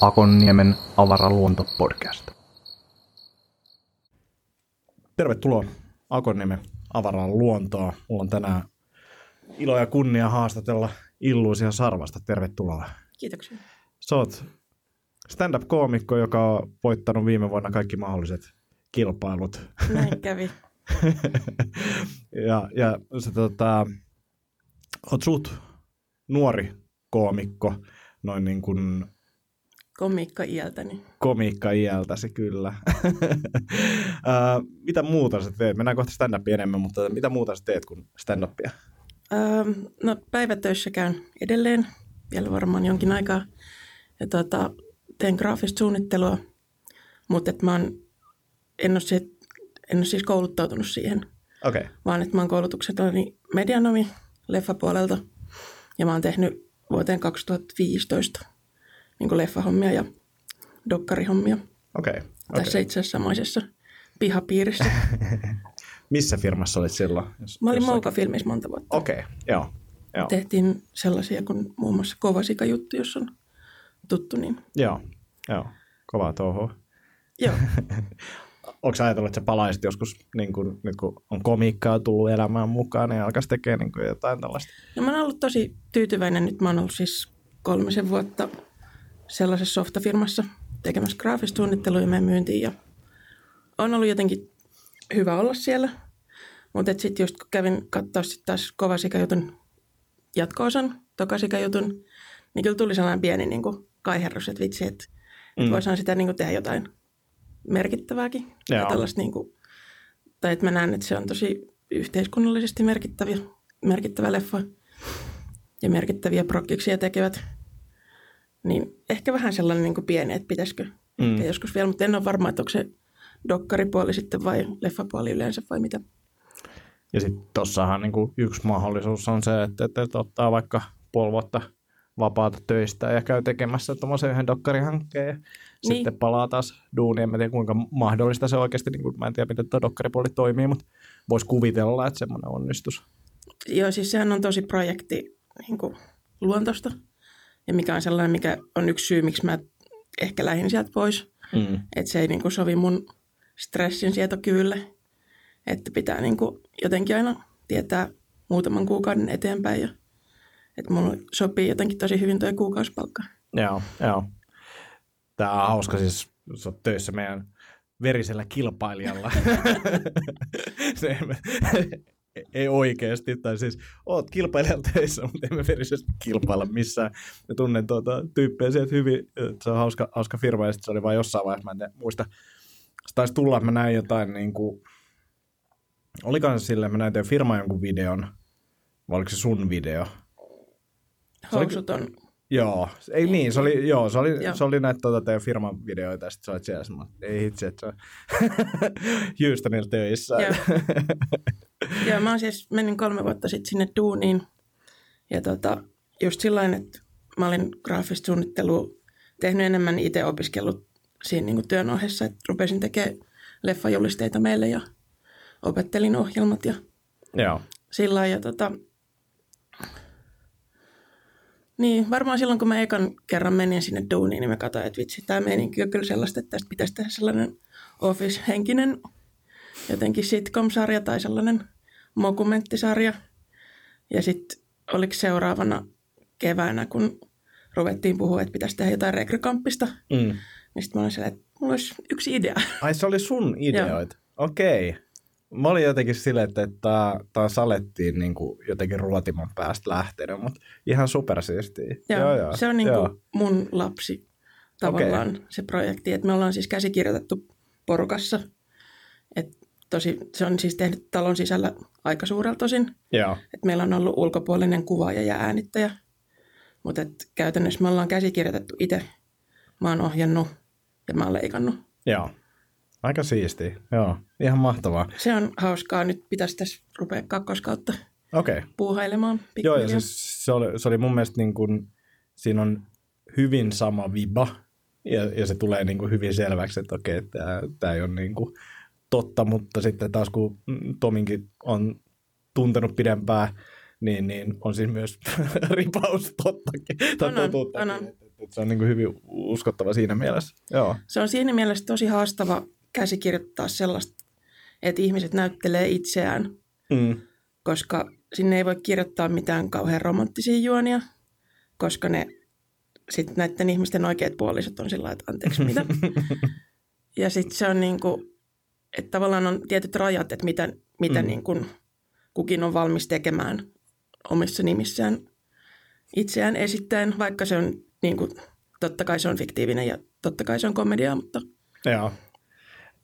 Akonniemen avaraluonto-podcast. Tervetuloa Akonniemen avaraan luontoa. Mulla on tänään ilo ja kunnia haastatella Illuusia Sarvasta. Tervetuloa. Kiitoksia. Sä oot stand-up-koomikko, joka on voittanut viime vuonna kaikki mahdolliset kilpailut. Näin kävi. ja, ja sä tota, oot suht nuori koomikko, noin niin kuin Komiikka iältäni. komiikka iältäsi kyllä. Mitä muuta sä teet? Mennään kohta stand enemmän, mutta mitä muuta sä teet kuin stand-upia? No päivätöissä käyn edelleen, vielä varmaan jonkin aikaa. Ja tota, teen graafista suunnittelua, mutta et mä oon, en, ole se, en ole siis kouluttautunut siihen, okay. vaan että mä oon koulutuksetani medianomi leffapuolelta. Ja mä oon tehnyt vuoteen 2015 niin kuin leffahommia ja dokkarihommia. okei. Okay. Tässä itse asiassa samaisessa pihapiirissä. Missä firmassa olit silloin? Jos, Mä olin jossakin? Mouka-filmissä monta vuotta. Okei, okay. joo. joo. Tehtiin sellaisia kuin muun muassa Kovasika-juttu, jos on tuttu. Niin. Joo, joo. Kovaa touhua. Joo, Onko ajatellut, että sä palaisit joskus, niin kun, nyt kun on komiikkaa tullut elämään mukaan, niin alkaisi tekemään niin kuin jotain tällaista? no mä oon ollut tosi tyytyväinen. Nyt mä oon ollut siis kolmisen vuotta sellaisessa softafirmassa tekemässä graafista suunnittelua ja meidän myyntiin. Ja on ollut jotenkin hyvä olla siellä. Mutta sitten just kun kävin katsoa sitten taas Kovasikajutun jatko-osan, Tokasikajutun, niin kyllä tuli sellainen pieni niin kuin kaiherrus, että vitsi, että mm. Mm. voisihan sitä niin kuin tehdä jotain merkittävääkin. Ja Joo. tällaista niin kuin, tai että mä näen, että se on tosi yhteiskunnallisesti merkittäviä, merkittävä leffa ja merkittäviä prokkiksia tekevät. Niin ehkä vähän sellainen niin kuin pieni, että pitäisikö Mm. joskus vielä, mutta en ole varma, että onko se dokkaripuoli sitten vai leffapuoli yleensä vai mitä. Ja sitten tossahan niin kuin yksi mahdollisuus on se, että, että, että ottaa vaikka puoli vuotta vapaata töistä ja käy tekemässä tuommoisen yhden dokkarihankkeen ja niin. sitten palaa taas duuniin. En mä tiedä kuinka mahdollista se oikeasti, niin kuin, mä en tiedä miten tuo dokkaripuoli toimii, mutta voisi kuvitella, että semmoinen onnistus. Joo, siis sehän on tosi projekti niin kuin luontosta ja mikä on sellainen, mikä on yksi syy, miksi mä ehkä lähdin sieltä pois. Mm. Että se ei niin kuin sovi mun stressin sietokyvylle. Että pitää niin kuin jotenkin aina tietää muutaman kuukauden eteenpäin. Ja, että mulla sopii jotenkin tosi hyvin tuo kuukausipalkka. Joo, joo. Tämä on hauska siis, sä oot töissä meidän verisellä kilpailijalla. se ei oikeasti, tai siis oot kilpailijalla töissä, mutta emme verisesti kilpailla missään. Ja tunnen tuota tyyppejä sieltä hyvin, se on hauska, hauska firma, ja sitten se oli vain jossain vaiheessa, mä en muista. Se taisi tulla, että mä näin jotain niin kuin, olikohan se silleen, mä näin teidän firman jonkun videon, vai oliko se sun video? Housut on, Joo, ei niin, se oli, joo, se oli, Joo. se oli näitä tuota, teidän firman videoita, ja sitten sä olit siellä semmoinen, ei hitsi, että se on Houstonilla töissä. Joo. Joo, mä oon siis mennyt kolme vuotta sitten sinne duuniin. Ja tota, just sillä että mä olin graafista suunnittelua tehnyt enemmän itse opiskellut siinä niin työn ohessa, että rupesin tekemään leffajulisteita meille ja opettelin ohjelmat ja Joo, sillä ja tota, niin, varmaan silloin kun mä ekan kerran menin sinne duuniin, niin mä katsoin, että vitsi, tämä meininki on kyllä sellaista, että tästä pitäisi tehdä sellainen office-henkinen jotenkin sitcom-sarja tai sellainen mokumenttisarja. Ja sitten oliko seuraavana keväänä, kun ruvettiin puhua, että pitäisi tehdä jotain rekrykamppista, mm. niin sitten mä olin että mulla olisi yksi idea. Ai se oli sun ideoita? Okei. Okay. Mä olin jotenkin silleen, että tämä taas alettiin niin kuin jotenkin ruotiman päästä lähtenyt, mutta ihan supersiistiä. Joo, se on niin joo. kuin mun lapsi tavallaan okay. se projekti. Et me ollaan siis käsikirjoitettu porukassa. Et tosi, se on siis tehnyt talon sisällä aika suurelta tosin. Joo, Et meillä on ollut ulkopuolinen kuvaaja ja äänittäjä. Mutta käytännössä me ollaan käsikirjoitettu itse. Mä oon ohjannut ja mä oon leikannut. joo. Aika siistiä, joo. Ihan mahtavaa. Se on hauskaa. Nyt pitäisi tässä rupea kakkoskautta Okei. Okay. puuhailemaan Joo, ja siis se oli, se oli mun mielestä niin kuin, siinä on hyvin sama viba, ja, ja se tulee niin kuin hyvin selväksi, että okei, tämä, tämä ei ole niin kuin totta, mutta sitten taas kun Tominkin on tuntenut pidempään, niin, niin on siinä myös ripaus tottakin. tai On, on, totuuttakin. on, on. Se on niin kuin hyvin uskottava siinä mielessä. Joo. Se on siinä mielessä tosi haastava käsikirjoittaa sellaista, että ihmiset näyttelee itseään, Mm. koska sinne ei voi kirjoittaa mitään kauhean romanttisia juonia, koska ne sitten näiden ihmisten oikeat puolisot on sillä että anteeksi mitä. ja sitten se on niin kuin, että tavallaan on tietyt rajat, että mitä, mitä Mm. niin kuin kukin on valmis tekemään omissa nimissään itseään esittäen, vaikka se on niin kuin, totta kai se on fiktiivinen ja totta kai se on komediaa, mutta Joo.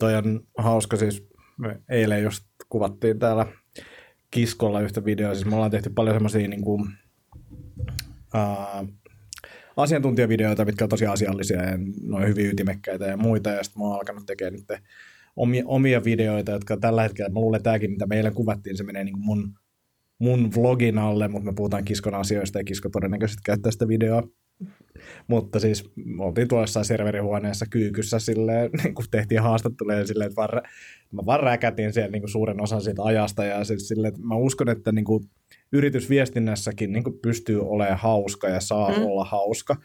Toi on hauska siis. Me eilen just kuvattiin täällä Kiskolla yhtä videoa. Siis me ollaan tehty paljon semmoisia niin kuin, uh, asiantuntijavideoita, mitkä on tosi asiallisia ja ne on hyvin ytimekkäitä ja muita. Ja sitten mä oon alkanut tekemään nyt omia, omia videoita, jotka tällä hetkellä, mä luulen, että tämäkin, mitä me eilen kuvattiin, se menee niin kuin mun, mun vlogin alle, mutta me puhutaan Kiskon asioista ja Kisko todennäköisesti käyttää sitä videoa mutta siis me oltiin jossain serverihuoneessa kyykyssä silleen, niin kun tehtiin haastatteluja silleen, että vaan, mä vaan räkätin siellä niin kuin suuren osan siitä ajasta ja siis silleen, että mä uskon, että niin kuin yritysviestinnässäkin niin kuin pystyy olemaan hauska ja saa Mm. mm. olla hauska.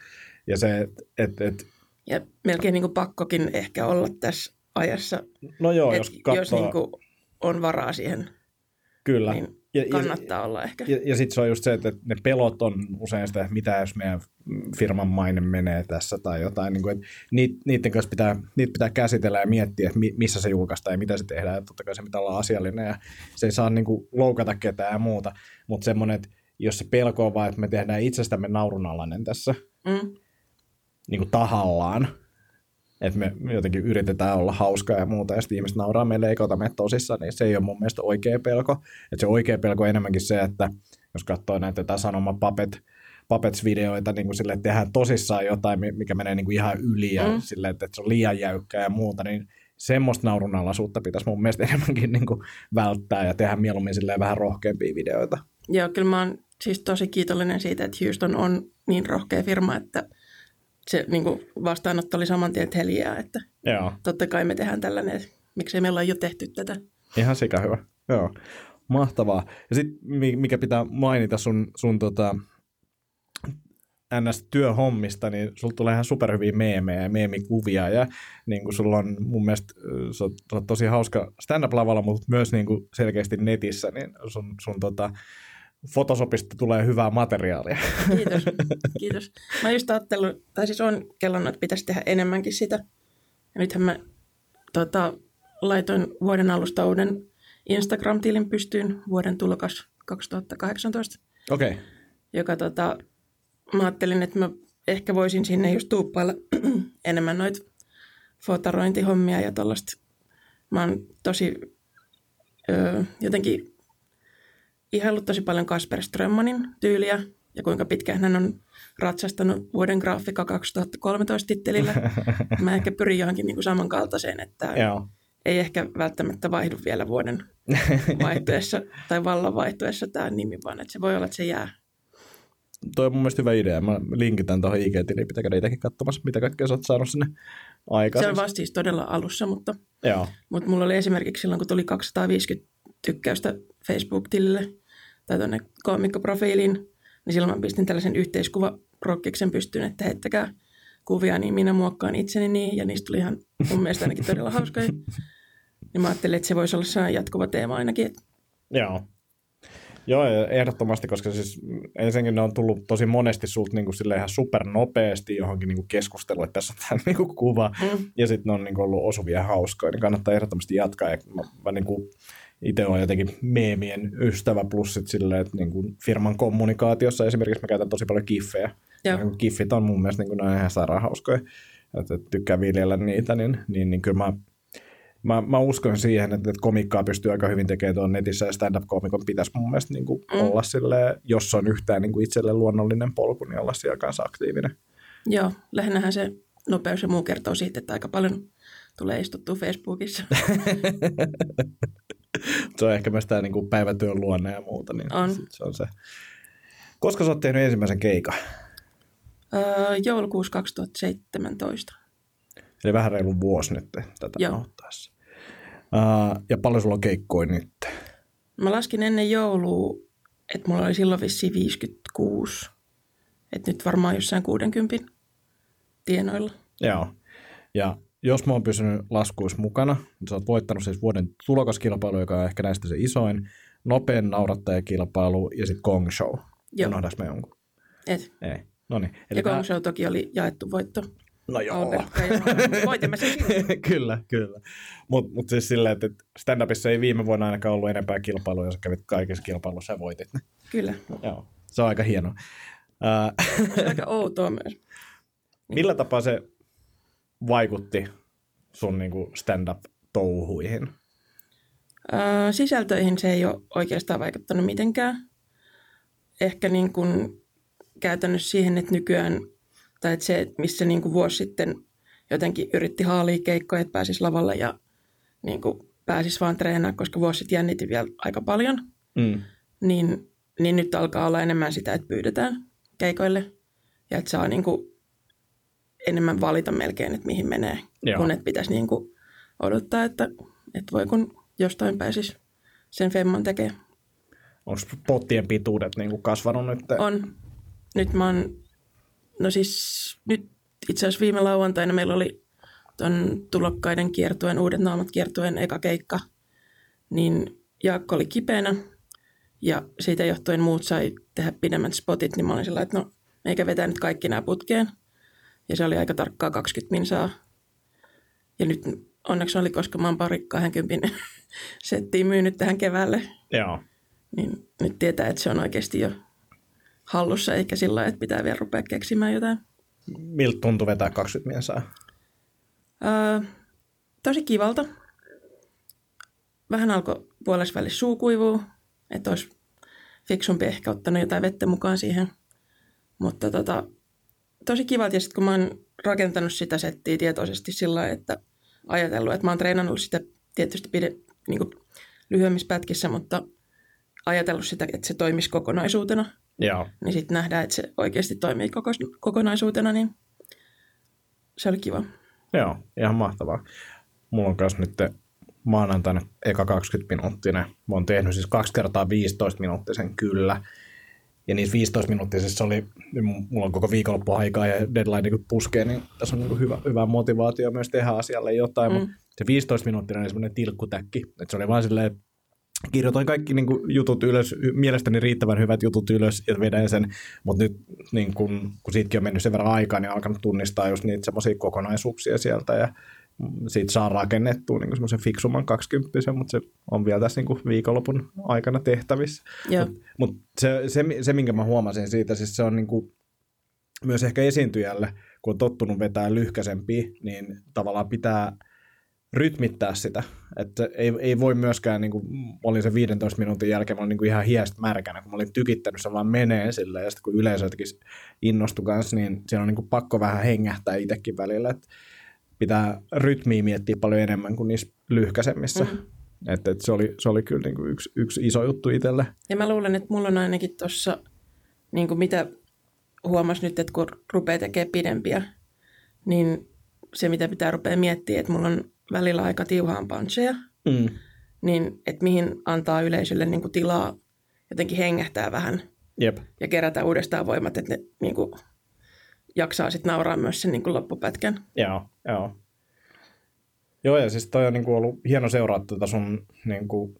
Ja se, että et, et, Ja melkein niin kuin pakkokin ehkä olla tässä ajassa, no joo, Et jos katsoo, jos niin kuin on varaa siihen, kyllä. niin ja, ja, kannattaa olla ehkä. Ja, ja sitten se on just se, että ne pelot on usein sitä, että mitä jos meidän firman maine menee tässä tai jotain. Niin kuin, että niit- niiden kanssa pitää, niitä pitää käsitellä ja miettiä, että mi- missä se julkaistaan ja mitä se tehdään. Ja totta kai se pitää olla asiallinen ja se ei saa niin kuin, loukata ketään ja muuta. Mutta semmoinen, että jos se pelko on vaan, että me tehdään itsestämme naurunalainen tässä Mm. niin kuin tahallaan, että me jotenkin yritetään olla hauskaa ja muuta, ja sitten ihmiset nauraa meille eikä ota meitä tosissaan, niin se ei ole mun mielestä oikea pelko. Että se oikea pelko on enemmänkin se, että jos katsoo näitä jotain sanoma puppet, Puppets-videoita, niin kuin sille, että tehdään tosissaan jotain, mi- mikä menee niin kuin ihan yli ja Mm. mm. sille, että se on liian jäykkää ja muuta, niin semmoista naurunalaisuutta pitäisi mun mielestä enemmänkin niin kuin välttää ja tehdä mieluummin silleen vähän rohkeampia videoita. Joo, kyllä mä oon siis tosi kiitollinen siitä, että Houston on niin rohkea firma, että se niin kuin vastaanotto oli saman tien että heliää, että Joo. totta kai me tehdään tällainen, miksei meillä ole jo tehty tätä. Ihan sika hyvä. Joo. Mahtavaa. Ja sitten mikä pitää mainita sun, sun tota, NS-työhommista, niin sulla tulee ihan superhyviä meemejä ja meemikuvia ja niin kuin sulla on mun mielestä sä oot, sä oot tosi hauska stand-up-lavalla, mutta myös niin kuin selkeästi netissä, niin sun, sun tota, Photoshopista tulee hyvää materiaalia. Kiitos, kiitos. Mä just ajattelin, tai siis on kellannut, että pitäisi tehdä enemmänkin sitä. Ja nythän mä tota, laitoin vuoden alusta uuden Instagram-tilin pystyyn, vuoden tulokas 2018, Okei. Okay. joka tota, mä ajattelin, että mä ehkä voisin sinne just tuuppailla enemmän noita fotarointihommia ja tollaista. Mä oon tosi öö, jotenkin ihaillut tosi paljon Kasper Strömmanin tyyliä ja kuinka pitkään hän on ratsastanut vuoden graafika 2013 tittelillä. Mä ehkä pyrin johonkin niin kuin samankaltaiseen, että Joo. ei ehkä välttämättä vaihdu vielä vuoden vaihtuessa tai vallan vaihtuessa tämä nimi, vaan että se voi olla, että se jää. Toi on mun mielestä hyvä idea. Mä linkitän tuohon IG-tiliin, pitää käydä itsekin katsomassa, mitä kaikkea sä oot saanut sinne aikaan. Se on vasta siis todella alussa, mutta, Joo. mutta mulla oli esimerkiksi silloin, kun tuli 250 tykkäystä Facebook-tilille tai tuonne koomikkoprofiiliin, niin silloin mä pistin tällaisen yhteiskuvaprokkiksen pystyyn, että heittäkää kuvia, niin minä muokkaan itseni niin, ja niistä tuli ihan mun mielestä ainakin todella hauskoja. Niin mä ajattelin, että se voisi olla sellainen jatkuva teema ainakin, Joo. Joo, ehdottomasti, koska siis ensinnäkin ne on tullut tosi monesti sulta niin kuin ihan supernopeasti johonkin niin kuin keskusteluun, että tässä on tämä niin kuin kuva, mm, ja sitten ne on niin kuin ollut osuvia ja hauskoja, niin kannattaa ehdottomasti jatkaa. Ja mä, mä niin kuin itse olen jotenkin meemien ystävä, plus sit silleen, että niin kuin firman kommunikaatiossa esimerkiksi mä käytän tosi paljon kiffejä. Ja Kiffit on mun mielestä niin kuin, on ihan sairaan hauskoja, että tykkää viljellä niitä, niin, niin, niin kyllä mä Mä, mä uskon siihen, että, että komikkaa pystyy aika hyvin tekemään tuon netissä ja stand-up-komikon pitäisi mun mielestä niin kuin mm. olla sille, jos on yhtään niin kuin itselle luonnollinen polku, niin olla siellä kanssa aktiivinen. joo, lähinnähän se nopeus ja muu kertoo siitä, että aika paljon tulee istuttua Facebookissa. Se on ehkä myös tämä niin kuin päivätyön luonne ja muuta. Niin On. sit Se on se. Koska sä oot tehnyt ensimmäisen keikan? öö, joulukuussa 2017. Eli vähän reilu vuosi nyt tätä Joo. nauhoittaessa. Uh, ja paljon sulla on keikkoja nyt? Mä laskin ennen joulua, että mulla oli silloin vissiin 56. Että nyt varmaan jossain 60 tienoilla. Joo. Ja jos mä oon pysynyt laskuissa mukana, niin sä oot voittanut siis vuoden tulokaskilpailu, joka on ehkä näistä se isoin, nopein naurattajakilpailu ja sitten Gong Show. Joo. Unohdaks mä jonkun? Et. Ei. No niin. Ja Gong Show toki oli jaettu voitto. No joo. Albertka ja Voitimme sen kyllä, kyllä. Mutta mut siis silleen, että stand-upissa ei viime vuonna ainakaan ollut enempää kilpailuja, sä kävit kaikissa kilpailuissa ja voitit ne. Kyllä. Joo. Se on aika hienoa. Se on aika outoa myös. Millä tapaa se vaikutti sun niinku stand-up-touhuihin? Öö, sisältöihin se ei ole oikeastaan vaikuttanut mitenkään. Ehkä niin kuin käytännössä siihen, että nykyään, tai että se, missä niin kuin vuosi sitten jotenkin yritti haalia keikkoja, että pääsisi lavalle ja niin kuin pääsisi vaan treenaa, koska vuosi sitten jännitin vielä aika paljon, Mm. niin, niin nyt alkaa olla enemmän sitä, että pyydetään keikoille ja että saa niin kuin enemmän valita melkein, että mihin menee, Joo. kun että pitäisi niin kuin odottaa, että, että voi kun jostain pääsisi sen femman tekemään. Onko pottien pituudet niinku kasvanut nyt? On. Nyt mä oon, no siis nyt itse asiassa viime lauantaina meillä oli ton tulokkaiden kiertueen, uudet naamat kiertueen eka keikka, niin Jaakko oli kipeänä ja siitä johtuen muut sai tehdä pidemmät spotit, niin mä olin sillä että no meikä vetää nyt kaikki nämä putkeen. Ja se oli aika tarkkaa 20 minsaa. Ja nyt onneksi oli, koska mä oon pari 20 settiä myynyt tähän keväälle, Joo. niin nyt tietää, että se on oikeasti jo hallussa, eikä sillä lailla, että pitää vielä rupea keksimään jotain. Miltä tuntui vetää 20 minsaa? Öö, tosi kivalta. Vähän alkoi puolessa välissä suu kuivuu, että olisi fiksumpi ehkä ottanut jotain vettä mukaan siihen. Mutta tota, tosi. Ja sitten kun mä oon rakentanut sitä settiä tietoisesti sillä että ajatellut, että mä oon treenannut sitä tietysti pide, niin kuin lyhyemmissä pätkissä, mutta ajatellut sitä, että se toimisi kokonaisuutena. Joo. Niin sitten nähdään, että se oikeasti toimii koko, kokonaisuutena, niin se oli kiva. Joo, ihan mahtavaa. Mulla on kanssa nyt maanantaina eka 20 minuuttinen. Mä oon tehnyt siis kaksi kertaa 15 minuuttisen kyllä. Ja niissä 15 minuuttisissa oli, mulla on koko viikonloppu aikaa ja deadline niin puskee, niin tässä on niin hyvä, hyvä motivaatio myös tehdä asialle jotain. Mm. Mutta se 15 minuuttinen oli semmoinen tilkkutäkki. Että se oli vaan silleen, että kirjoitan kaikki niin kuin, jutut ylös, mielestäni riittävän hyvät jutut ylös ja vedän sen, mutta nyt niin kun, kun siitäkin on mennyt sen verran aikaa, niin on alkanut tunnistaa just niitä semmoisia kokonaisuuksia sieltä ja siitä saa rakennettua niin semmoisen fiksumman 20 mutta se on vielä tässä niin kuin viikonlopun aikana tehtävissä. Mutta mut se, se, se, minkä mä huomasin siitä, siis se on niin kuin, myös ehkä esiintyjälle, kun on tottunut vetää lyhkäsempiä, niin tavallaan pitää rytmittää sitä. Että ei, ei voi myöskään, niin kuin, olin sen 15 minuutin jälkeen, mä olin niin kuin ihan hiestä märkänä, kun mä olin tykittänyt, se vaan menee sille, ja sitten kun yleisö jotenkin innostui kanssa, niin siinä on niin kuin pakko vähän hengähtää itsekin välillä, että pitää rytmiä miettiä paljon enemmän kuin niissä lyhkäisemmissä. Mm. Että, että se, oli, se oli kyllä niin kuin yksi, yksi iso juttu itselle. Ja mä luulen, että mulla on ainakin tuossa, niin kuin mitä huomas nyt, että kun rupeaa tekemään pidempiä, niin se, mitä pitää rupea miettimään, että mulla on välillä aika tiuhaan puncheja, Mm. niin että mihin antaa yleisölle niin kuin tilaa jotenkin hengähtää vähän Jep. ja kerätä uudestaan voimat, että ne niin kuin, jaksaa sitten nauraa myös sen niin kuin loppupätkän. Joo, joo. Joo, ja siis toi on niinku ollut hieno seuraa tätä sun niinku,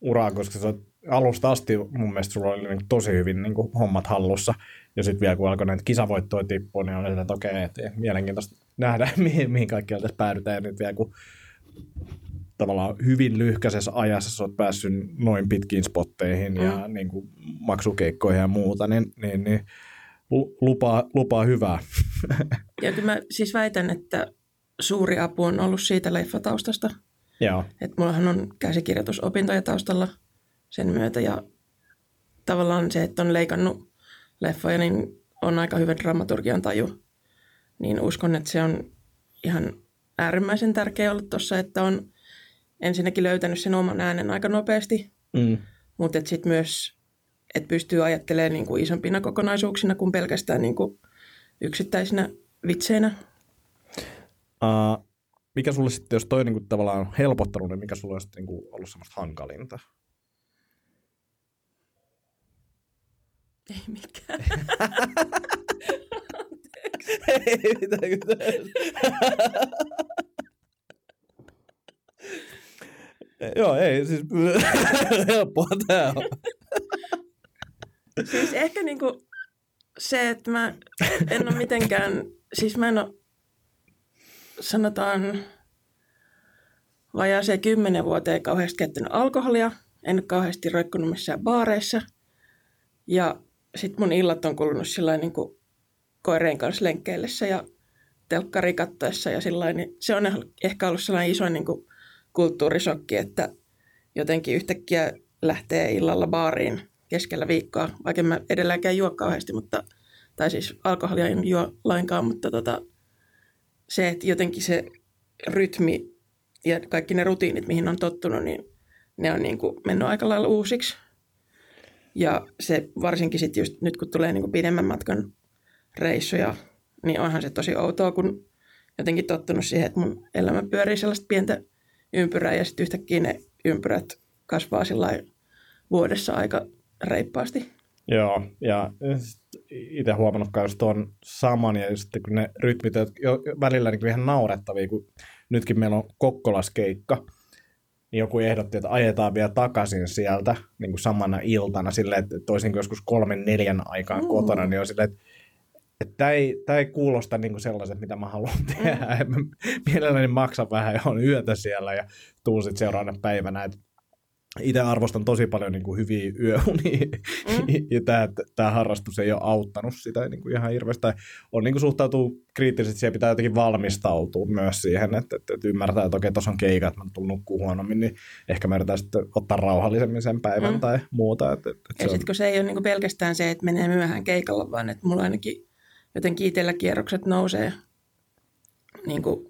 uraa, koska sä alusta asti mun mielestä sulla oli niinku tosi hyvin niinku, hommat hallussa. Ja sitten vielä kun alkoi näitä kisavoittoja tippua, niin oli että okei, että mielenkiintoista nähdä, mihin, mihin kaikkialla tässä päädytään. Ja nyt vielä kun tavallaan hyvin lyhkäisessä ajassa sä oot päässyt noin pitkiin spotteihin mm. ja niin kuin, maksukeikkoihin ja muuta, niin, niin, niin lupaa, lupaa hyvää. Ja kyllä mä siis väitän, että suuri apu on ollut siitä leffataustasta. Joo, Että mullahan on käsikirjoitusopintoja taustalla sen myötä ja tavallaan se, että on leikannut leffoja, niin on aika hyvä dramaturgian taju. Niin uskon, että se on ihan äärimmäisen tärkeä ollut tuossa, että on ensinnäkin löytänyt sen oman äänen aika nopeasti, mm. mutta sitten myös, että pystyy ajattelemaan niin kuin isompina kokonaisuuksina kuin pelkästään niin kuin yksittäisinä vitseinä. Uh, mikä sulle sitten, jos toi niinku tavallaan on helpottanut, niin mikä sulle on sitten niinku ollut semmoista hankalinta? Ei mikään. Ei mitään, Joo, ei, siis helppoa tää on. Siis ehkä niinku se, että mä en ole mitenkään, siis mä en ole, sanotaan, vajaaseen kymmenen vuoteen kauheasti käyttänyt alkoholia. En ole kauheasti roikkunut missään baareissa. Ja sitten mun illat on kulunut sillä niin kuin koireen kanssa lenkkeillessä ja telkkari ja sillä niin se on ehkä ollut sellainen iso niin kuin kulttuurisokki, että jotenkin yhtäkkiä lähtee illalla baariin keskellä viikkoa, vaikka en mä edelleenkään juo kauheasti, mutta, tai siis alkoholia en juo lainkaan, mutta tota, se, että jotenkin se rytmi ja kaikki ne rutiinit, mihin on tottunut, niin ne on niin kuin mennyt aika lailla uusiksi. Ja se varsinkin sitten just nyt, kun tulee niin kuin pidemmän matkan reissuja, niin onhan se tosi outoa, kun jotenkin tottunut siihen, että mun elämä pyörii sellaista pientä ympyrää ja sitten yhtäkkiä ne ympyrät kasvaa sillä vuodessa aika reippaasti. Joo, ja itse huomannut myös tuon saman, ja sitten kun ne rytmit jo välillä niin ihan naurettavia, kun nytkin meillä on Kokkolaskeikka, niin joku ehdotti, että ajetaan vielä takaisin sieltä niin kuin samana iltana silleen, että toisin kuin joskus kolmen neljän aikaan mm. kotona, niin on silleen, että tämä ei, tämä ei kuulosta niin sellaiset, mitä mä haluan tehdä. Mm. mielelläni maksan vähän ja on yötä siellä ja tuun sitten seuraavana päivänä. Että itse arvostan tosi paljon niin kuin hyviä yöunia, mm. ja tämä, tämä harrastus ei ole auttanut sitä niin kuin ihan hirveästi. On niin kuin suhtautuu kriittisesti, siihen pitää jotenkin valmistautua myös siihen, että, että, että ymmärtää, että okei, tuossa on keika, että mä tulen nukkuu huonommin, niin ehkä mä yritän sitten ottaa rauhallisemmin sen päivän mm. tai muuta. Että, että ja sitten kun se ei ole niin kuin pelkästään se, että menee myöhään keikalla, vaan että mulla ainakin jotenkin itsellä kierrokset nousee, niin kuin,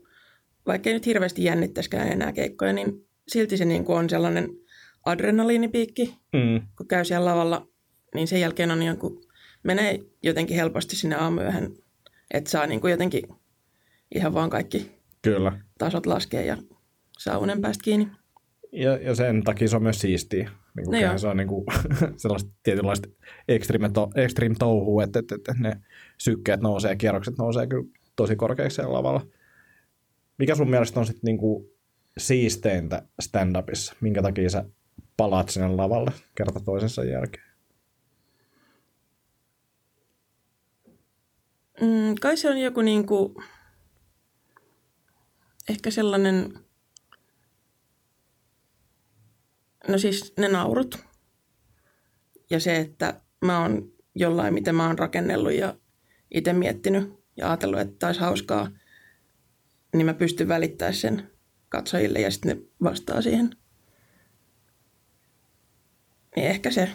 vaikka ei nyt hirveästi jännittäisikään enää keikkoja, niin silti se niin kuin on sellainen – adrenaliinipiikki, mm. kun käy siellä lavalla, niin sen jälkeen on jonkun, menee jotenkin helposti sinne aamuyöhön, että saa niin kuin jotenkin ihan vaan kaikki Kyllä. tasot laskee ja saa unen päästä kiinni. Ja, ja sen takia se on myös siistiä. Niin kuin no se on niin kuin, sellaista tietynlaista extreme, to, extreme touhua, että, että, että ne sykkeet nousee ja kierrokset nousee kyllä tosi korkeaksi siellä lavalla. Mikä sun mielestä on sitten niin kuin siisteintä stand-upissa? Minkä takia sä palaat sinne lavalle kerta toisensa jälkeen? Mm, kai se on joku niin kuin, ehkä sellainen, no siis ne naurut ja se, että mä oon jollain, mitä mä oon rakennellut ja itse miettinyt ja ajatellut, että taisi hauskaa, niin mä pystyn välittämään sen katsojille ja sitten ne vastaa siihen – niin ehkä se.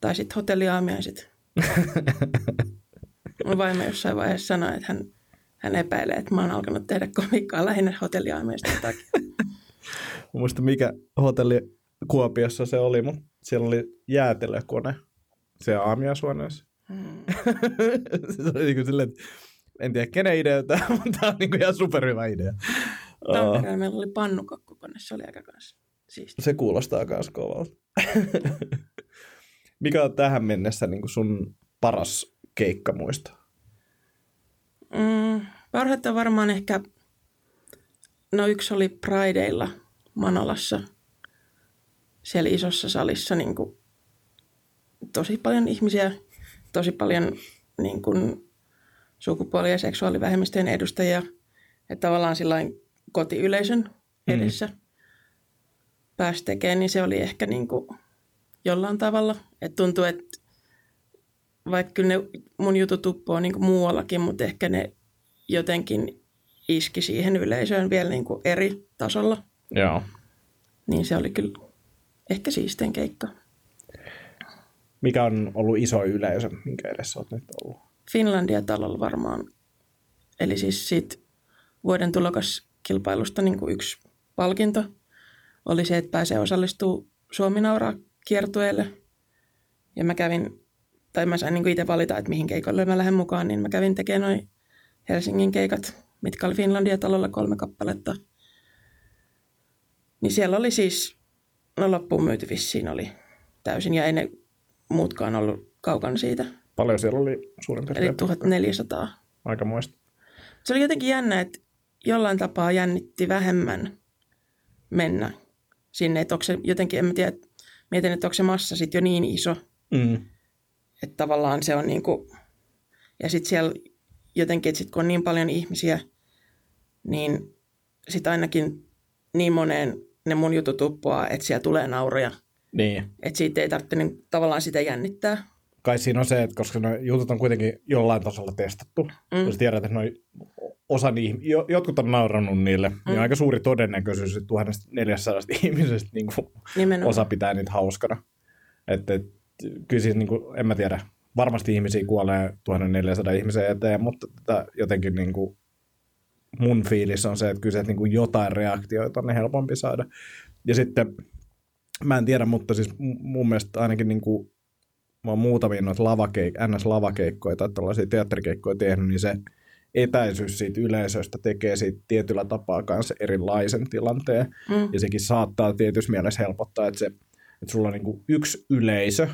Tai sitten hotelliaamiaiset. Mun vaimo jossain vaiheessa sanoi, että hän, hän epäilee, että mä oon alkanut tehdä komikkaa lähinnä hotelliaamiaisten takia. Muista mikä hotelli Kuopiossa se oli, mutta siellä oli jäätelökone se aamiaishuoneessa. Hmm. se oli niin kuin silleen, että en tiedä kenen idea tämä, mutta tämä on niin kuin ihan superhyvä idea. Tampereella meillä oli pannukakkukone, se oli aika kanssa siisti. Se kuulostaa myös kovalta. Mikä on tähän mennessä niin kuin sun paras keikkamuisto? Mm, parhaita varmaan ehkä, no yksi oli Prideilla Manolassa, siellä isossa salissa niin kuin, tosi paljon ihmisiä, tosi paljon niin kuin, sukupuoli- ja seksuaalivähemmistöjen edustajia, että tavallaan sillain kotiyleisön mm. edessä. Mm pääsi tekemään, niin se oli ehkä niin kuin jollain tavalla. Että tuntuu, että vaikka ne mun jutut uppoo niin kuin muuallakin, mutta ehkä ne jotenkin iski siihen yleisöön vielä niin kuin eri tasolla. Joo. Niin se oli kyllä ehkä siisteen keikka. Mikä on ollut iso yleisö, minkä edessä olet nyt ollut? Finlandia-talolla varmaan. Eli siis siitä vuoden tulokaskilpailusta niin kuin yksi palkinto – oli se, että pääsee osallistumaan Suomi nauraa kiertueelle. Ja mä kävin, tai mä sain niin itse valita, että mihin keikolle mä lähden mukaan, niin mä kävin tekemään noin Helsingin keikat mitkä oli Finlandia-talolla kolme kappaletta. Niin siellä oli siis, no loppuun myyty vissiin oli täysin ja ei ne muutkaan ollut kaukana siitä. Paljon siellä oli suurin Eli piirtein. 1400. Aika muista. Se oli jotenkin jännä, että jollain tapaa jännitti vähemmän mennä sinne. Että onko se jotenkin, en mä tiedä, mietin, että onko se massa sitten jo niin iso, Mm. että tavallaan se on niin kuin, ja sitten siellä jotenkin, että sit kun on niin paljon ihmisiä, niin sitten ainakin niin moneen ne mun jutut uppoaa, että siellä tulee nauroja. Niin. Että siitä ei tarvitse niin, tavallaan sitä jännittää. Kai siinä on se, että koska ne jutut on kuitenkin jollain tasolla testattu, mm. jos tiedät, että noi osa niihin, jo, jotkut on naurannut niille, mm. niin aika suuri todennäköisyys, että 1400 ihmisestä niin kuin Nimenomaan. osa pitää niitä hauskana. Että et, kyllä siis, niin kuin, en mä tiedä, varmasti ihmisiä kuolee 1400 ihmisen eteen, mutta tätä jotenkin niin kuin, mun fiilis on se, että kyllä se, että niin kuin jotain reaktioita on ne helpompi saada. Ja sitten, mä en tiedä, mutta siis mun mielestä ainakin niin kuin, mä oon muutamia noita lavakeik- NS-lavakeikkoja tai tällaisia teatterikeikkoja tehnyt, niin se etäisyys siitä yleisöstä tekee siitä tietyllä tapaa kanssa erilaisen tilanteen. Mm. Ja sekin saattaa tietyssä mielessä helpottaa, että, se, että sulla on niin kuin yksi yleisö,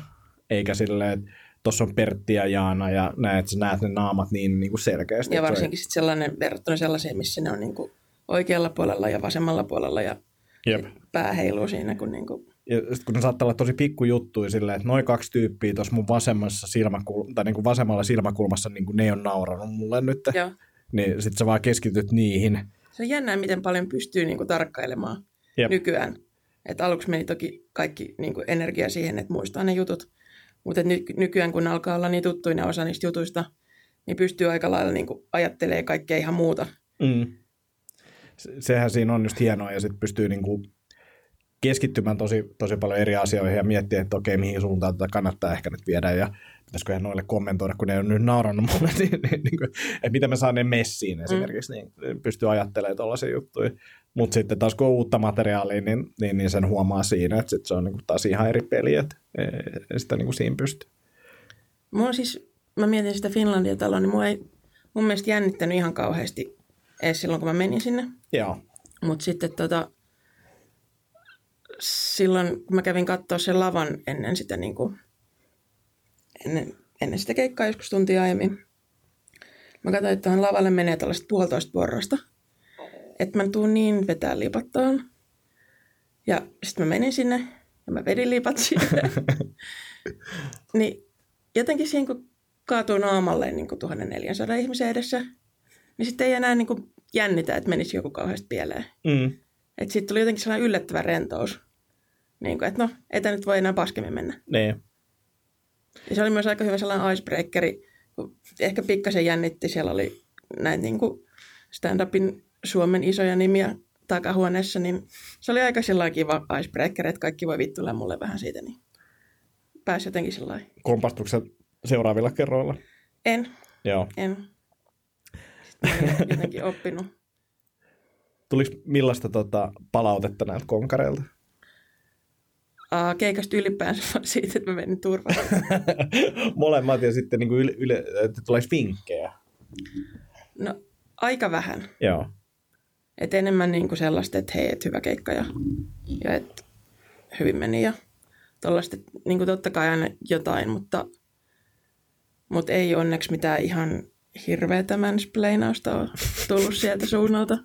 eikä silleen, että tuossa on Pertti ja Jaana ja näet, sä näet ne naamat niin, niin kuin selkeästi. Ja varsinkin sit sellainen verrattuna sellaiseen, missä ne on niin kuin oikealla puolella ja vasemmalla puolella ja Jep. pää heiluu siinä, kun niin kuin, Ja sit kun ne saattaa olla tosi pikkujuttuja silleen, että noin kaksi tyyppiä tuossa mun vasemmassa silmäkul- tai niin kuin vasemmalla silmäkulmassa niin kuin ne on nauranut mulle nyt. joo. Niin sit sä vaan keskityt niihin. Se on jännää, miten paljon pystyy niin kuin tarkkailemaan Jep. Nykyään. Et aluksi meni toki kaikki niin kuin energia siihen, että muistaa ne jutut. Mutta ny- nykyään, kun alkaa olla niin tuttuina osa niistä jutuista, niin pystyy aika lailla niin kuin ajattelemaan kaikkea ihan muuta. Mm. Se- Sehän siinä on just hienoa ja sitten pystyy niinku keskittymään tosi, tosi paljon eri asioihin ja miettiä, että okei, mihin suuntaan tätä kannattaa ehkä nyt viedä ja pitäisiköhän noille kommentoida, kun ne on nyt naurannut mulle, niin, niin, niin kuin, että mitä mä saan ne messiin esimerkiksi, mm. niin pystyy ajattelemaan tuollaisia juttuja. Mutta sitten taas kun on uutta materiaalia, niin, niin, niin sen huomaa siinä, että sit se on niin kuin taas ihan eri peli, että ei sitä niin kuin siinä pysty. Mua siis, mä mietin sitä Finlandia-taloa, niin mua ei mun mielestä jännittänyt ihan kauheasti edes silloin, kun mä menin sinne. Joo. Mutta sitten tota, silloin, kun mä kävin katsoa sen lavan ennen sitä, niin kuin, ennen, ennen sitä keikkaa joskus tuntia aiemmin, mä katsoin, että tuohon lavalle menee tällaista puolitoista porrasta. Että mä tuun niin vetää lipattoon. Ja sitten mä menin sinne ja mä vedin lipat sinne. niin jotenkin siihen, kun kaatuu naamalle niin kuin 1400 ihmisen edessä, niin sitten ei enää niin kuin jännitä, että menisi joku kauheasti pieleen. Mm. Että siitä tuli jotenkin sellainen yllättävä rentous. Niin kuin, että no, ei tämä nyt voi enää paskemmin mennä. Niin. Ja se oli myös aika hyvä sellainen icebreakeri. kun Ehkä pikkasen jännitti. Siellä oli näitä niin kuin stand-upin Suomen isoja nimiä takahuoneessa, niin se oli aika sellainen kiva icebreaker, että kaikki voi vittuilla mulle vähän siitä, niin pääsi jotenkin sellainen. Kompastukset seuraavilla kerroilla. En, Joo. en. Sitten jotenkin oppinut. Tuliko millaista tota, palautetta näiltä konkareilta? Uh, keikasta ylipäänsä vaan siitä, että mä menin turvaan. Molemmat ja sitten niin kuin yle, yle, että tulisi vinkkejä. No, aika vähän. Joo. Et enemmän niin kuin sellaista, että hei, et hyvä keikka ja, ja että hyvin meni ja tuollaista, niin kuin totta kai aina jotain, mutta, mutta ei onneksi mitään ihan hirveätä mansplainausta ole tullut sieltä suunnalta.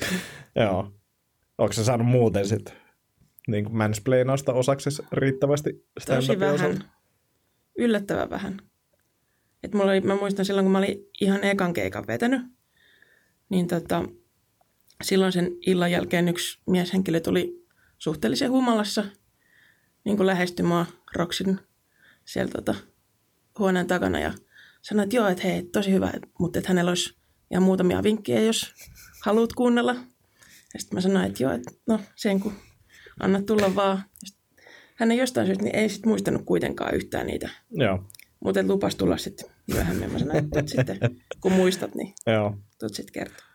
Joo. Onko se saanut muuten sitten niin kuin mansplainausta osaksi riittävästi Tosi vähän. osalta? Yllättävän vähän. Et mulla oli, mä muistan silloin, kun mä olin ihan ekan keikan vetänyt, niin tota, silloin sen illan jälkeen yksi mieshenkilö tuli suhteellisen humalassa niin kuin lähestymään Roksin sieltä tota, huoneen takana ja sanoi, että joo, että hei, tosi hyvä, mutta että hänellä olisi ihan muutamia vinkkejä, jos haluat kuunnella. Ja sitten mä sanoin, että joo, että no sen kun anna tulla vaan. Hän ei jostain syystä niin ei sit muistanut kuitenkaan yhtään niitä. Joo. Mutta lupas tulla sitten myöhemmin. Mä sanoin, että sitten, kun muistat, niin Joo. tuut sitten kertoa.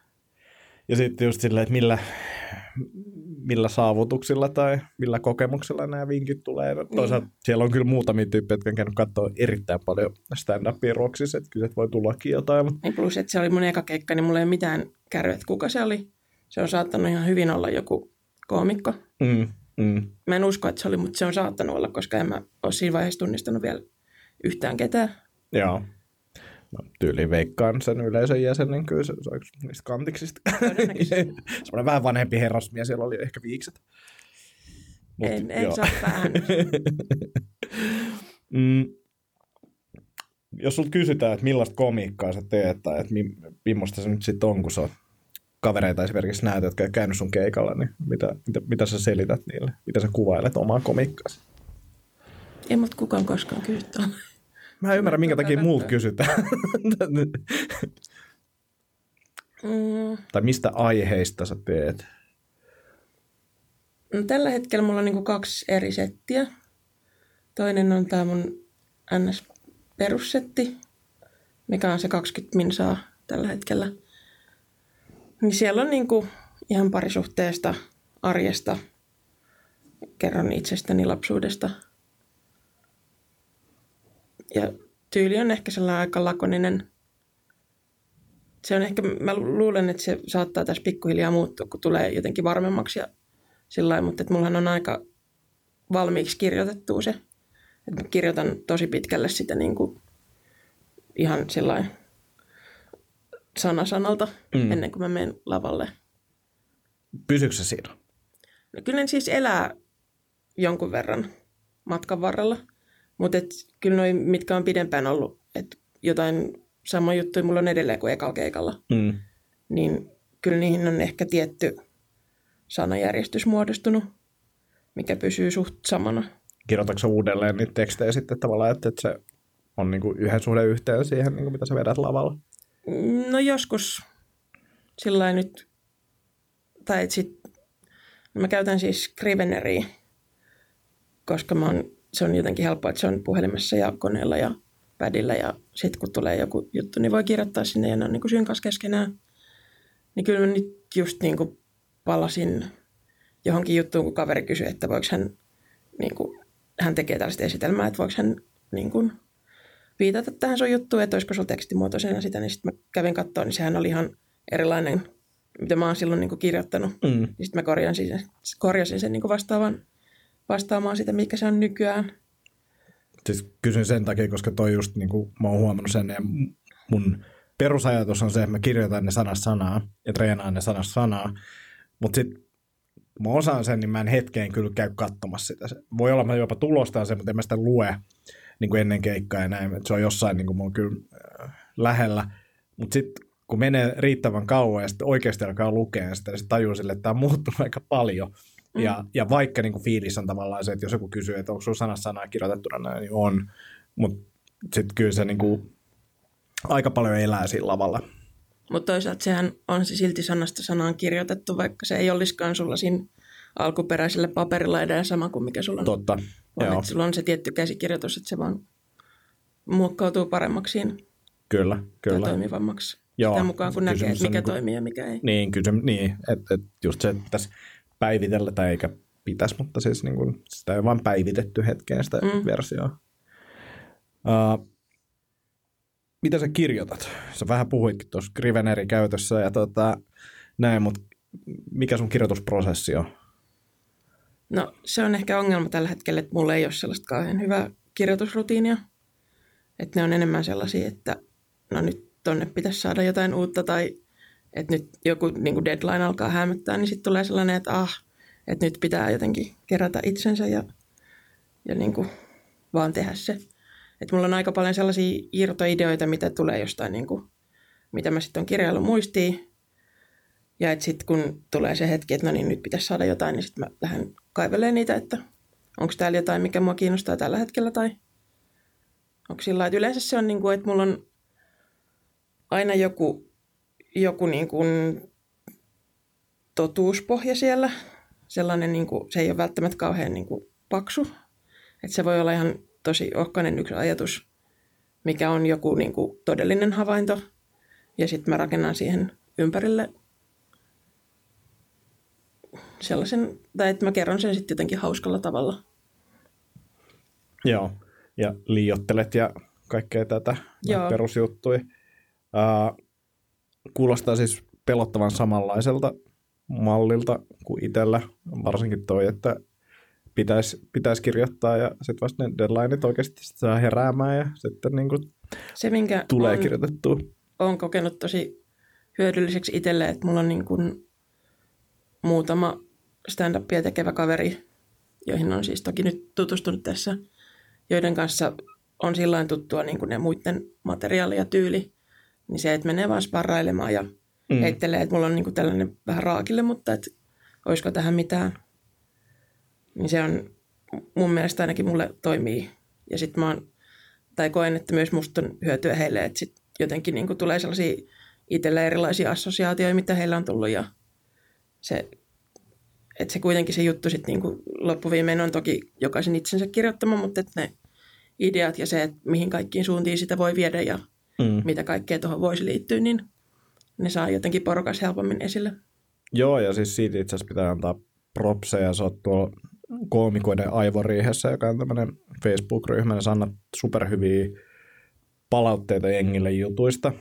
Ja sitten just silleen, että millä, millä saavutuksilla tai millä kokemuksilla nämä vinkit tulee. No, toisaalta siellä on kyllä muutamia tyyppejä, jotka on käynyt katsoa erittäin paljon stand-upia Ruoksissa, että kyllä voi tullakin jotain. Mutta... Niin plus, että se oli mun eka keikka, niin mulla ei ole mitään kärryä, että kuka se oli. Se on saattanut ihan hyvin olla joku koomikko. Mm, mm. Mä en usko, että se oli, mutta se on saattanut olla, koska en mä ole siinä vaiheessa tunnistanut vielä yhtään ketään. Joo. No, tyyliin veikkaan sen yleisön jäsenen, kyllä se, se olisi niistä kantiksista. Semmoinen vähän vanhempi herrasmies, siellä oli ehkä viikset. Mut en, en joo. saa vähän. mm, jos sulta kysytään, että millaista komiikkaa sä teet, tai että mi, millaista se nyt sitten on, kun sä oot kavereita esimerkiksi näet, jotka ei käynyt sun keikalla, niin mitä, mitä, mitä sä selität niille? Mitä sä kuvailet omaa komiikkaasi? Ei mut kukaan koskaan tuolla. Mä en ymmärrä, minkä takia muut kysytään. Mm, tai mistä aiheista sä teet? no tällä hetkellä mulla on niinku kaksi eri settiä. Toinen on tämä mun NS-perussetti, mikä on se 20 minsaa tällä hetkellä. Niin siellä on niinku ihan parisuhteesta, arjesta, kerron itsestäni lapsuudesta. Ja tyyli on ehkä sellainen aika lakoninen. Se on ehkä, mä luulen, että se saattaa tässä pikkuhiljaa muuttua, kun tulee jotenkin varmemmaksi ja sillä mutta että mullahan on aika valmiiksi kirjoitettu se. Että mä kirjoitan tosi pitkälle sitä niin kuin ihan sillä sana sanalta Mm. ennen kuin mä menen lavalle. Pysyykö se siinä? No kyllä ne siis elää jonkun verran matkan varrella, mutta et kyllä noin, mitkä on pidempään ollut, että jotain sama juttuja mulla on edelleen kuin ekalla keikalla, Mm. niin kyllä niihin on ehkä tietty sanajärjestys muodostunut, mikä pysyy suht samana. Kirjoitatko uudelleen niitä tekstejä sitten tavallaan, että, että se on niin kuin yhden suhde yhteen siihen, niin kuin mitä sä vedät lavalla? No joskus sillä nyt, tai et sit, mä käytän siis Scriveneria, koska mä oon, se on jotenkin helppoa, että se on puhelimessa ja koneella ja pädillä ja sitten kun tulee joku juttu, niin voi kirjoittaa sinne ja ne on niin synkas keskenään. Niin kyllä mä nyt just niin kuin palasin johonkin juttuun, kun kaveri kysyi, että voiko hän, niin kuin, hän tekee tällaista esitelmää, että voiko hän niin kuin, viitata tähän sun juttuun, että olisiko sulla tekstimuotoisena sitä, niin sitten mä kävin katsoa, niin sehän oli ihan erilainen, mitä mä oon silloin niin kuin kirjoittanut. Mm. Niin sitten mä korjasin sen, korjasin sen niin kuin vastaavan, vastaamaan sitä, mikä se on nykyään. Siis kysyn sen takia, koska toi just niin kuin mä oon huomannut sen, ja mun perusajatus on se, että mä kirjoitan ne sanasta sanaa ja treenaan ne sanasta sanaa, mutta sitten mä osaan sen, niin mä en hetkeen kyllä käy katsomassa sitä. Voi olla, että mä jopa tulostan sen, mutta en mä sitä lue niin kuin ennen keikkaa ja näin. Se on jossain niin kuin mulla kyllä äh, lähellä. Mutta sitten kun menee riittävän kauan ja sitten oikeasti alkaa lukea sitä, niin sitten tajuu sille, että tämä on muuttunut aika paljon. Mm. Ja, ja vaikka niin kuin fiilis on tavallaan se, että jos joku kysyy, että onko sulla sanasta sanaa kirjoitettuna näin, niin on. Mutta sitten kyllä se niin kuin aika paljon elää siinä lavalla. Mutta toisaalta sehän on se silti sanasta sanaan kirjoitettu, vaikka se ei olisikaan sulla siinä alkuperäisellä paperilla edes sama kuin mikä sulla on. Totta. vaan Joo, että sulla on se tietty käsikirjoitus, että se vaan muokkautuu paremmaksi siinä kyllä, tai kyllä. toimivammaksi. Joo, Sitä mukaan kun näkee, että mikä niinku- toimii ja mikä ei. Niin, kyllä niin, että et just se, että pitäisi päivitellä, tai eikä pitäisi, mutta siis niin kuin, sitä ei vain päivitetty hetkeen sitä mm. Versioa. Uh, mitä sä kirjoitat? Sä vähän puhuitkin tuossa Scrivenerin käytössä ja tota, näin, mutta mikä sun kirjoitusprosessi on? No se on ehkä ongelma tällä hetkellä, että mulla ei ole sellaista kauhean hyvää kirjoitusrutiinia. Että ne on enemmän sellaisia, että no nyt tonne pitäisi saada jotain uutta tai että nyt joku niin kuin deadline alkaa hämöttää, niin sitten tulee sellainen, että ah, että nyt pitää jotenkin kerätä itsensä ja, ja niin kuin vaan tehdä se. Että mulla on aika paljon sellaisia irtoideoita, mitä tulee jostain, niin kuin, mitä mä sitten on kirjaillut muistiin. Ja että sitten kun tulee se hetki, että no niin, nyt pitäisi saada jotain, niin sitten mä lähden kaivelemaan niitä, että onko täällä jotain, mikä mua kiinnostaa tällä hetkellä tai onko sillä että yleensä se on niin kuin, että mulla on aina joku, joku niin kuin totuuspohja siellä. Sellainen, niin kuin, se ei ole välttämättä kauhean niin kuin paksu. Että se voi olla ihan tosi ohkainen yksi ajatus, mikä on joku niin kuin todellinen havainto. Ja sitten mä rakennan siihen ympärille sellaisen, tai että mä kerron sen sitten jotenkin hauskalla tavalla. Joo, ja liiottelet ja kaikkea tätä Joo. perusjuttuja. Uh, kuulostaa siis pelottavan samanlaiselta mallilta kuin itsellä, varsinkin toi, että pitäisi pitäis kirjoittaa ja sitten vasta ne deadlineit oikeasti sit saa heräämään ja sitten niin kuin Se, minkä tulee on, kirjoitettua. on kokenut tosi hyödylliseksi itselle, että mulla on niin kuin muutama stand-upia tekevä kaveri, joihin on siis toki nyt tutustunut tässä, joiden kanssa on sillain tuttua niin kuin ne muiden materiaali ja tyyli, niin se, että menee vaan sparrailemaan ja mm. heittelee, että mulla on niin kuin tällainen vähän raakille, mutta että olisiko tähän mitään, niin se on mun mielestä ainakin mulle toimii. Ja sitten mä oon, tai koen, että myös musta on hyötyä heille, että sit jotenkin niin kuin tulee sellaisia itselle erilaisia assosiaatioita, mitä heillä on tullut ja se, että se kuitenkin se juttu sitten niin loppuviimein on toki jokaisen itsensä kirjoittama, mutta että ne ideat ja se, että mihin kaikkiin suuntiin sitä voi viedä ja Mm. mitä kaikkea tuohon voisi liittyä, niin ne saa jotenkin porukas helpommin esille. Joo, ja siis siitä itse asiassa pitää antaa propseja. Sä oot tuolla koomikoiden aivoriihessä, joka on tämmöinen Facebook-ryhmä, ja sä annat superhyviä palautteita jengille jutuista.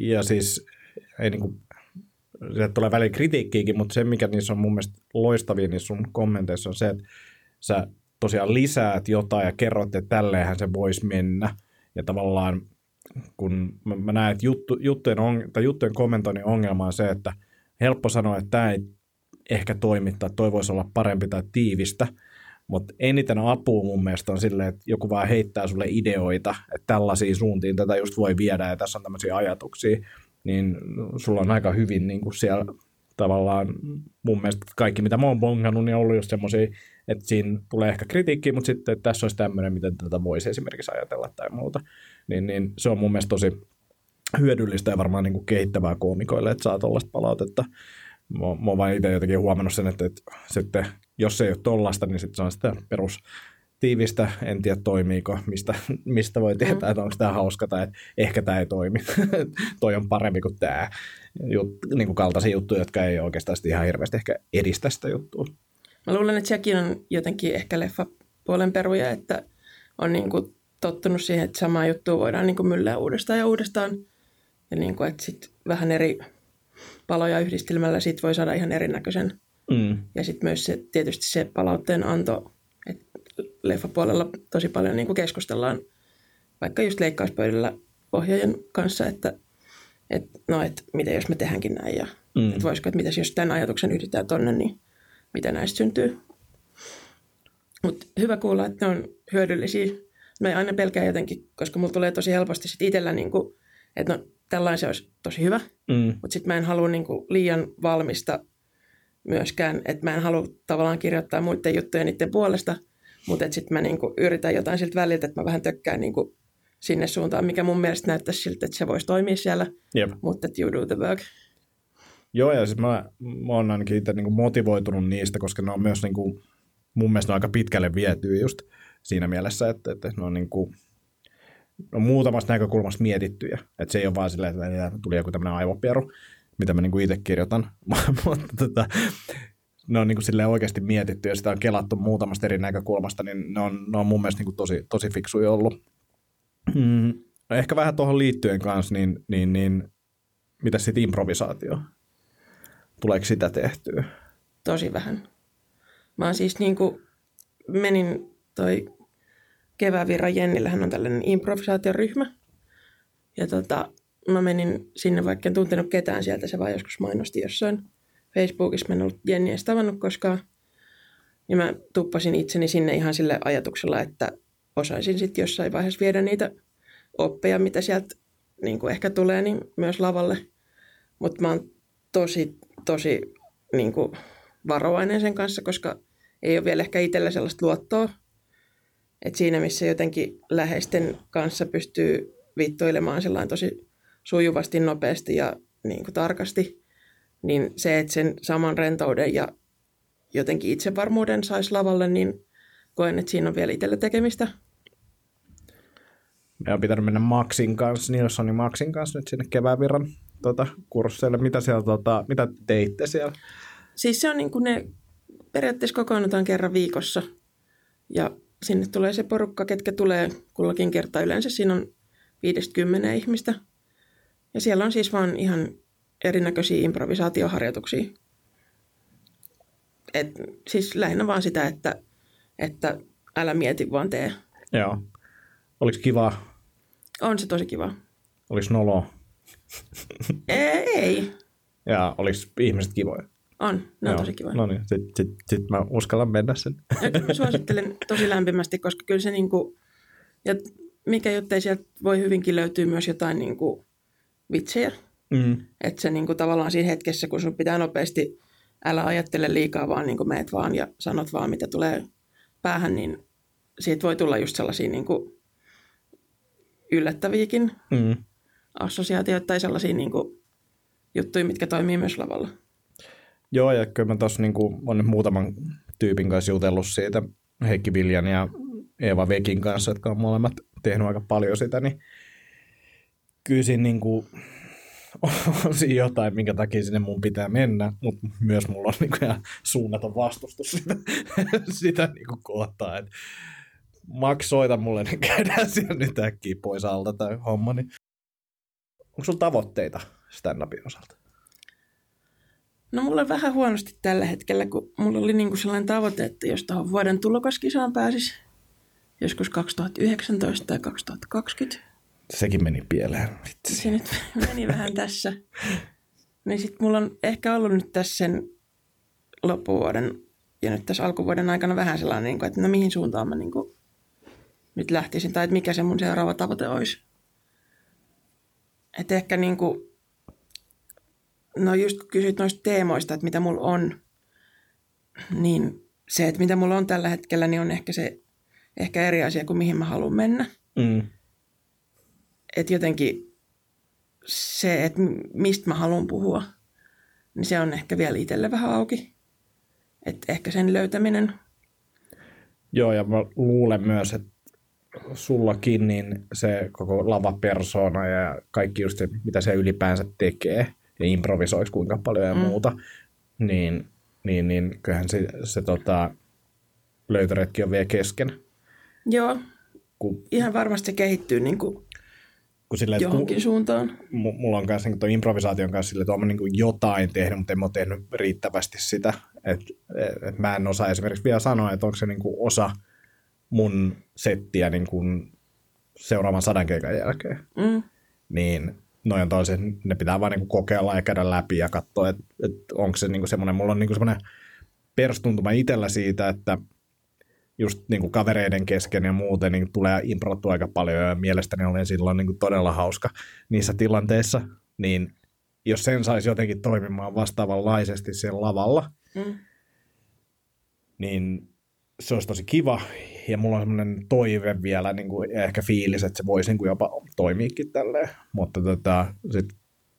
Ja siis ei niinku, sieltä tulee välillä kritiikkiäkin, mutta se, mikä niissä on mun mielestä loistavia niissä sun kommenteissa on se, että sä tosiaan lisäät jotain ja kerrot, että tälleenhän se voisi mennä. Ja tavallaan kun mä, mä näen, että juttu, juttujen, on, tai juttujen kommentoinnin ongelma on se, että helppo sanoa, että tämä ei ehkä toimi tai toi voisi olla parempi tai tiivistä, mutta eniten apua mun mielestä on silleen, että joku vaan heittää sulle ideoita, että tällaisiin suuntiin tätä just voi viedä ja tässä on tämmöisiä ajatuksia, niin sulla on aika hyvin niin kuin siellä tavallaan mun mielestä kaikki, mitä mä oon bongannut, niin on ollut just semmoisia, että siinä tulee ehkä kritiikkiä, mutta sitten että tässä olisi tämmöinen, miten tätä voisi esimerkiksi ajatella tai muuta. Niin, niin se on mun mielestä tosi hyödyllistä ja varmaan niin kuin kehittävää koomikoille, että saa tuollaista palautetta. Mä, mä oon vain itse jotenkin huomannut sen, että, että sitten, jos se ei ole tollasta, niin sitten se on sitä perus tiivistä, en tiedä toimiiko, mistä, mistä voi tietää, että onko tämä hauska tai että ehkä tämä ei toimi. Toi on parempi kuin tämä. Jut, niin kuin kaltaisia juttuja, jotka ei oikeastaan ihan hirveästi ehkä edistä sitä juttua. Mä luulen, että sekin on jotenkin ehkä leffapuolen peruja, että on niin kuin tottunut siihen, että samaa juttua voidaan niin kuin myllää uudestaan ja uudestaan. Ja niin kuin, että sit vähän eri paloja yhdistelmällä siitä voi saada ihan erinäköisen. Mm. Ja sitten myös se, tietysti se palautteen anto, että leffapuolella tosi paljon niin kuin keskustellaan vaikka just leikkauspöydällä ohjaajan kanssa, että, että no, että miten jos me tehdäänkin näin ja Mm. että voisiko, että mitäs jos tämän ajatuksen yhdistetään tonne, niin mitä näistä syntyy. Mutta hyvä kuulla, että ne on hyödyllisiä. Mä aina pelkään jotenkin, koska mulla tulee tosi helposti sit itsellä, niin kuin, että no tällainen se olisi tosi hyvä, Mm. mutta sitten mä en halua niin kuin liian valmista myöskään, että mä en halua tavallaan kirjoittaa muiden juttuja niiden puolesta, mutta sitten mä niin kuin yritän jotain siltä väliltä, että mä vähän tökkään niin kuin sinne suuntaan, mikä mun mielestä näyttäisi siltä, että se voisi toimia siellä, Jep. mutta että you do the work. Joo, ja siis mä, mä oon ainakin itse niin motivoitunut niistä, koska ne on myös niin kuin, mun mielestä aika pitkälle vietyä just siinä mielessä, että, että ne on niin kuin, ne on muutamasta näkökulmasta mietittyjä. Että se ei ole vaan silleen, että tuli joku tämmöinen aivopieru, mitä mä niin kuin itse kirjoitan, mutta tota, ne on niin kuin oikeasti mietitty ja sitä on kelattu muutamasta eri näkökulmasta, niin ne on, ne on mun mielestä niin kuin tosi, tosi fiksuja ollut. Mm, ehkä vähän tuohon liittyen kanssa, niin, niin, niin mitä sitten improvisaatio? Tuleeko sitä tehtyä? tosi vähän. Mä siis niin kuin, menin toi Kevävirran Jennillähän on tällainen improvisaatioryhmä. Ja tota, mä menin sinne, vaikka en tuntenut ketään sieltä, se vaan joskus mainosti jossain Facebookissa. Mä en ollut Jenniä tavannut koskaan. Ja mä tuppasin itseni sinne ihan sille ajatuksella, että osaisin sitten jossain vaiheessa viedä niitä oppeja, mitä sieltä niin kuin ehkä tulee, niin myös lavalle. Mutta mä oon tosi, tosi niin kuin varovainen sen kanssa, koska ei ole vielä ehkä itsellä sellaista luottoa. Et siinä, missä jotenkin läheisten kanssa pystyy sellainen tosi sujuvasti, nopeasti ja niin kuin tarkasti, niin se, että sen saman rentouden ja jotenkin itsevarmuuden saisi lavalle, niin koen, että siinä on vielä itsellä tekemistä. Meidän on pitänyt mennä Maxin kanssa, Nilssonin Maxin kanssa nyt sinne kevävirran tota, kursseille. Mitä, siellä, tota, mitä teitte siellä? Siis se on niin kuin ne, periaatteessa kokoonnutaan kerran viikossa ja sinne tulee se porukka, ketkä tulee kullakin kertaa. Yleensä siinä on 50 ihmistä. Ja siellä on siis vaan ihan erinäköisiä improvisaatioharjoituksia. Et, siis lähinnä vaan sitä, että, että älä mieti, vaan tee. Joo. Oliko kiva? On se tosi kiva. Oliko nolo? Ei. Ja oliko ihmiset kivoja? On, ne on tosi kivoja. No niin, sit, sit, sit mä uskallan mennä sen. Mä suosittelen tosi lämpimästi, koska kyllä se niinku, ja mikä jottei sieltä voi hyvinkin löytyä myös jotain niinku vitsejä. Mm. Että se niinku tavallaan siinä hetkessä, kun sun pitää nopeasti, älä ajattele liikaa, vaan niinku meet vaan ja sanot vaan, mitä tulee päähän, niin siitä voi tulla just sellaisia niinku yllättäviäkin Mm. assosiaatioita tai sellaisia niinku juttuja, mitkä toimii myös lavalla. Joo, ja kyllä mä tossa niinku, on nyt muutaman tyypin kanssa jutellut siitä, Heikki Viljan ja Eeva Vekin kanssa, jotka on molemmat tehnyt aika paljon sitä, niin kyllä siinä niinku, on siinä jotain, minkä takia sinne mun pitää mennä, mutta myös mulla on niinku ihan suunnaton vastustus sitä, sitä niinku kohtaa, että Max soita mulle, niin käydään siellä nyt äkkiä pois alta tai homma, niin onko sulla tavoitteita stand-upin osalta? No mulla on vähän huonosti tällä hetkellä, kun mulla oli niinku sellainen tavoite, että jos tuohon vuoden tulokaskisaan pääsis joskus 2019 tai 2020, Sekin meni pieleen. Vitsi. se nyt meni vähän tässä. Niin sit mulla on ehkä ollut nyt tässä sen loppuvuoden ja nyt tässä alkuvuoden aikana vähän sellainen, niin kuin, että no mihin suuntaan mä niin kuin nyt lähtisin tai että mikä se mun seuraava tavoite olisi. Että ehkä niin kuin, no just kun kysyt noista teemoista, että mitä mulla on, niin se, että mitä mulla on tällä hetkellä, niin on ehkä se ehkä eri asia kuin mihin mä haluan mennä. Mm. Että jotenkin se, että mistä mä haluan puhua, niin se on ehkä vielä itselle vähän auki. Että ehkä sen löytäminen. Joo, ja mä luulen myös, että sullakin niin se koko lavapersona ja kaikki just se, mitä se ylipäänsä tekee ja improvisoisi kuinka paljon ja mm. muuta, niin, niin, niin kyllähän se, se tota, löytöretki on vielä kesken. Joo, Kun, ihan varmasti se kehittyy niin kuin kun sille, että johonkin suuntaan. mu- mulla on kanssa niin improvisaation kanssa sille, että olen niin jotain tehnyt, mutta en ole tehnyt riittävästi sitä. Et, et mä en osaa esimerkiksi vielä sanoa, että onko se niin kuin osa mun settiä niin kuin seuraavan sadan keikan jälkeen. Mm. Niin noin on toiset, ne pitää vaan niin kokeilla ja käydä läpi ja katsoa, että, että onko se niin semmoinen, mulla on niin semmoinen perustuntuma itsellä siitä, että just niin kuin kavereiden kesken ja muuten niin tulee improttua aika paljon ja mielestäni olen silloin niin kuin todella hauska niissä tilanteissa, niin jos sen saisi jotenkin toimimaan vastaavanlaisesti siellä lavalla, Mm. niin se olisi tosi kiva. Ja mulla on semmoinen toive vielä niin kuin, ehkä fiilis, että se voisi niin kuin jopa toimiikin tälleen. Mutta tota, sit,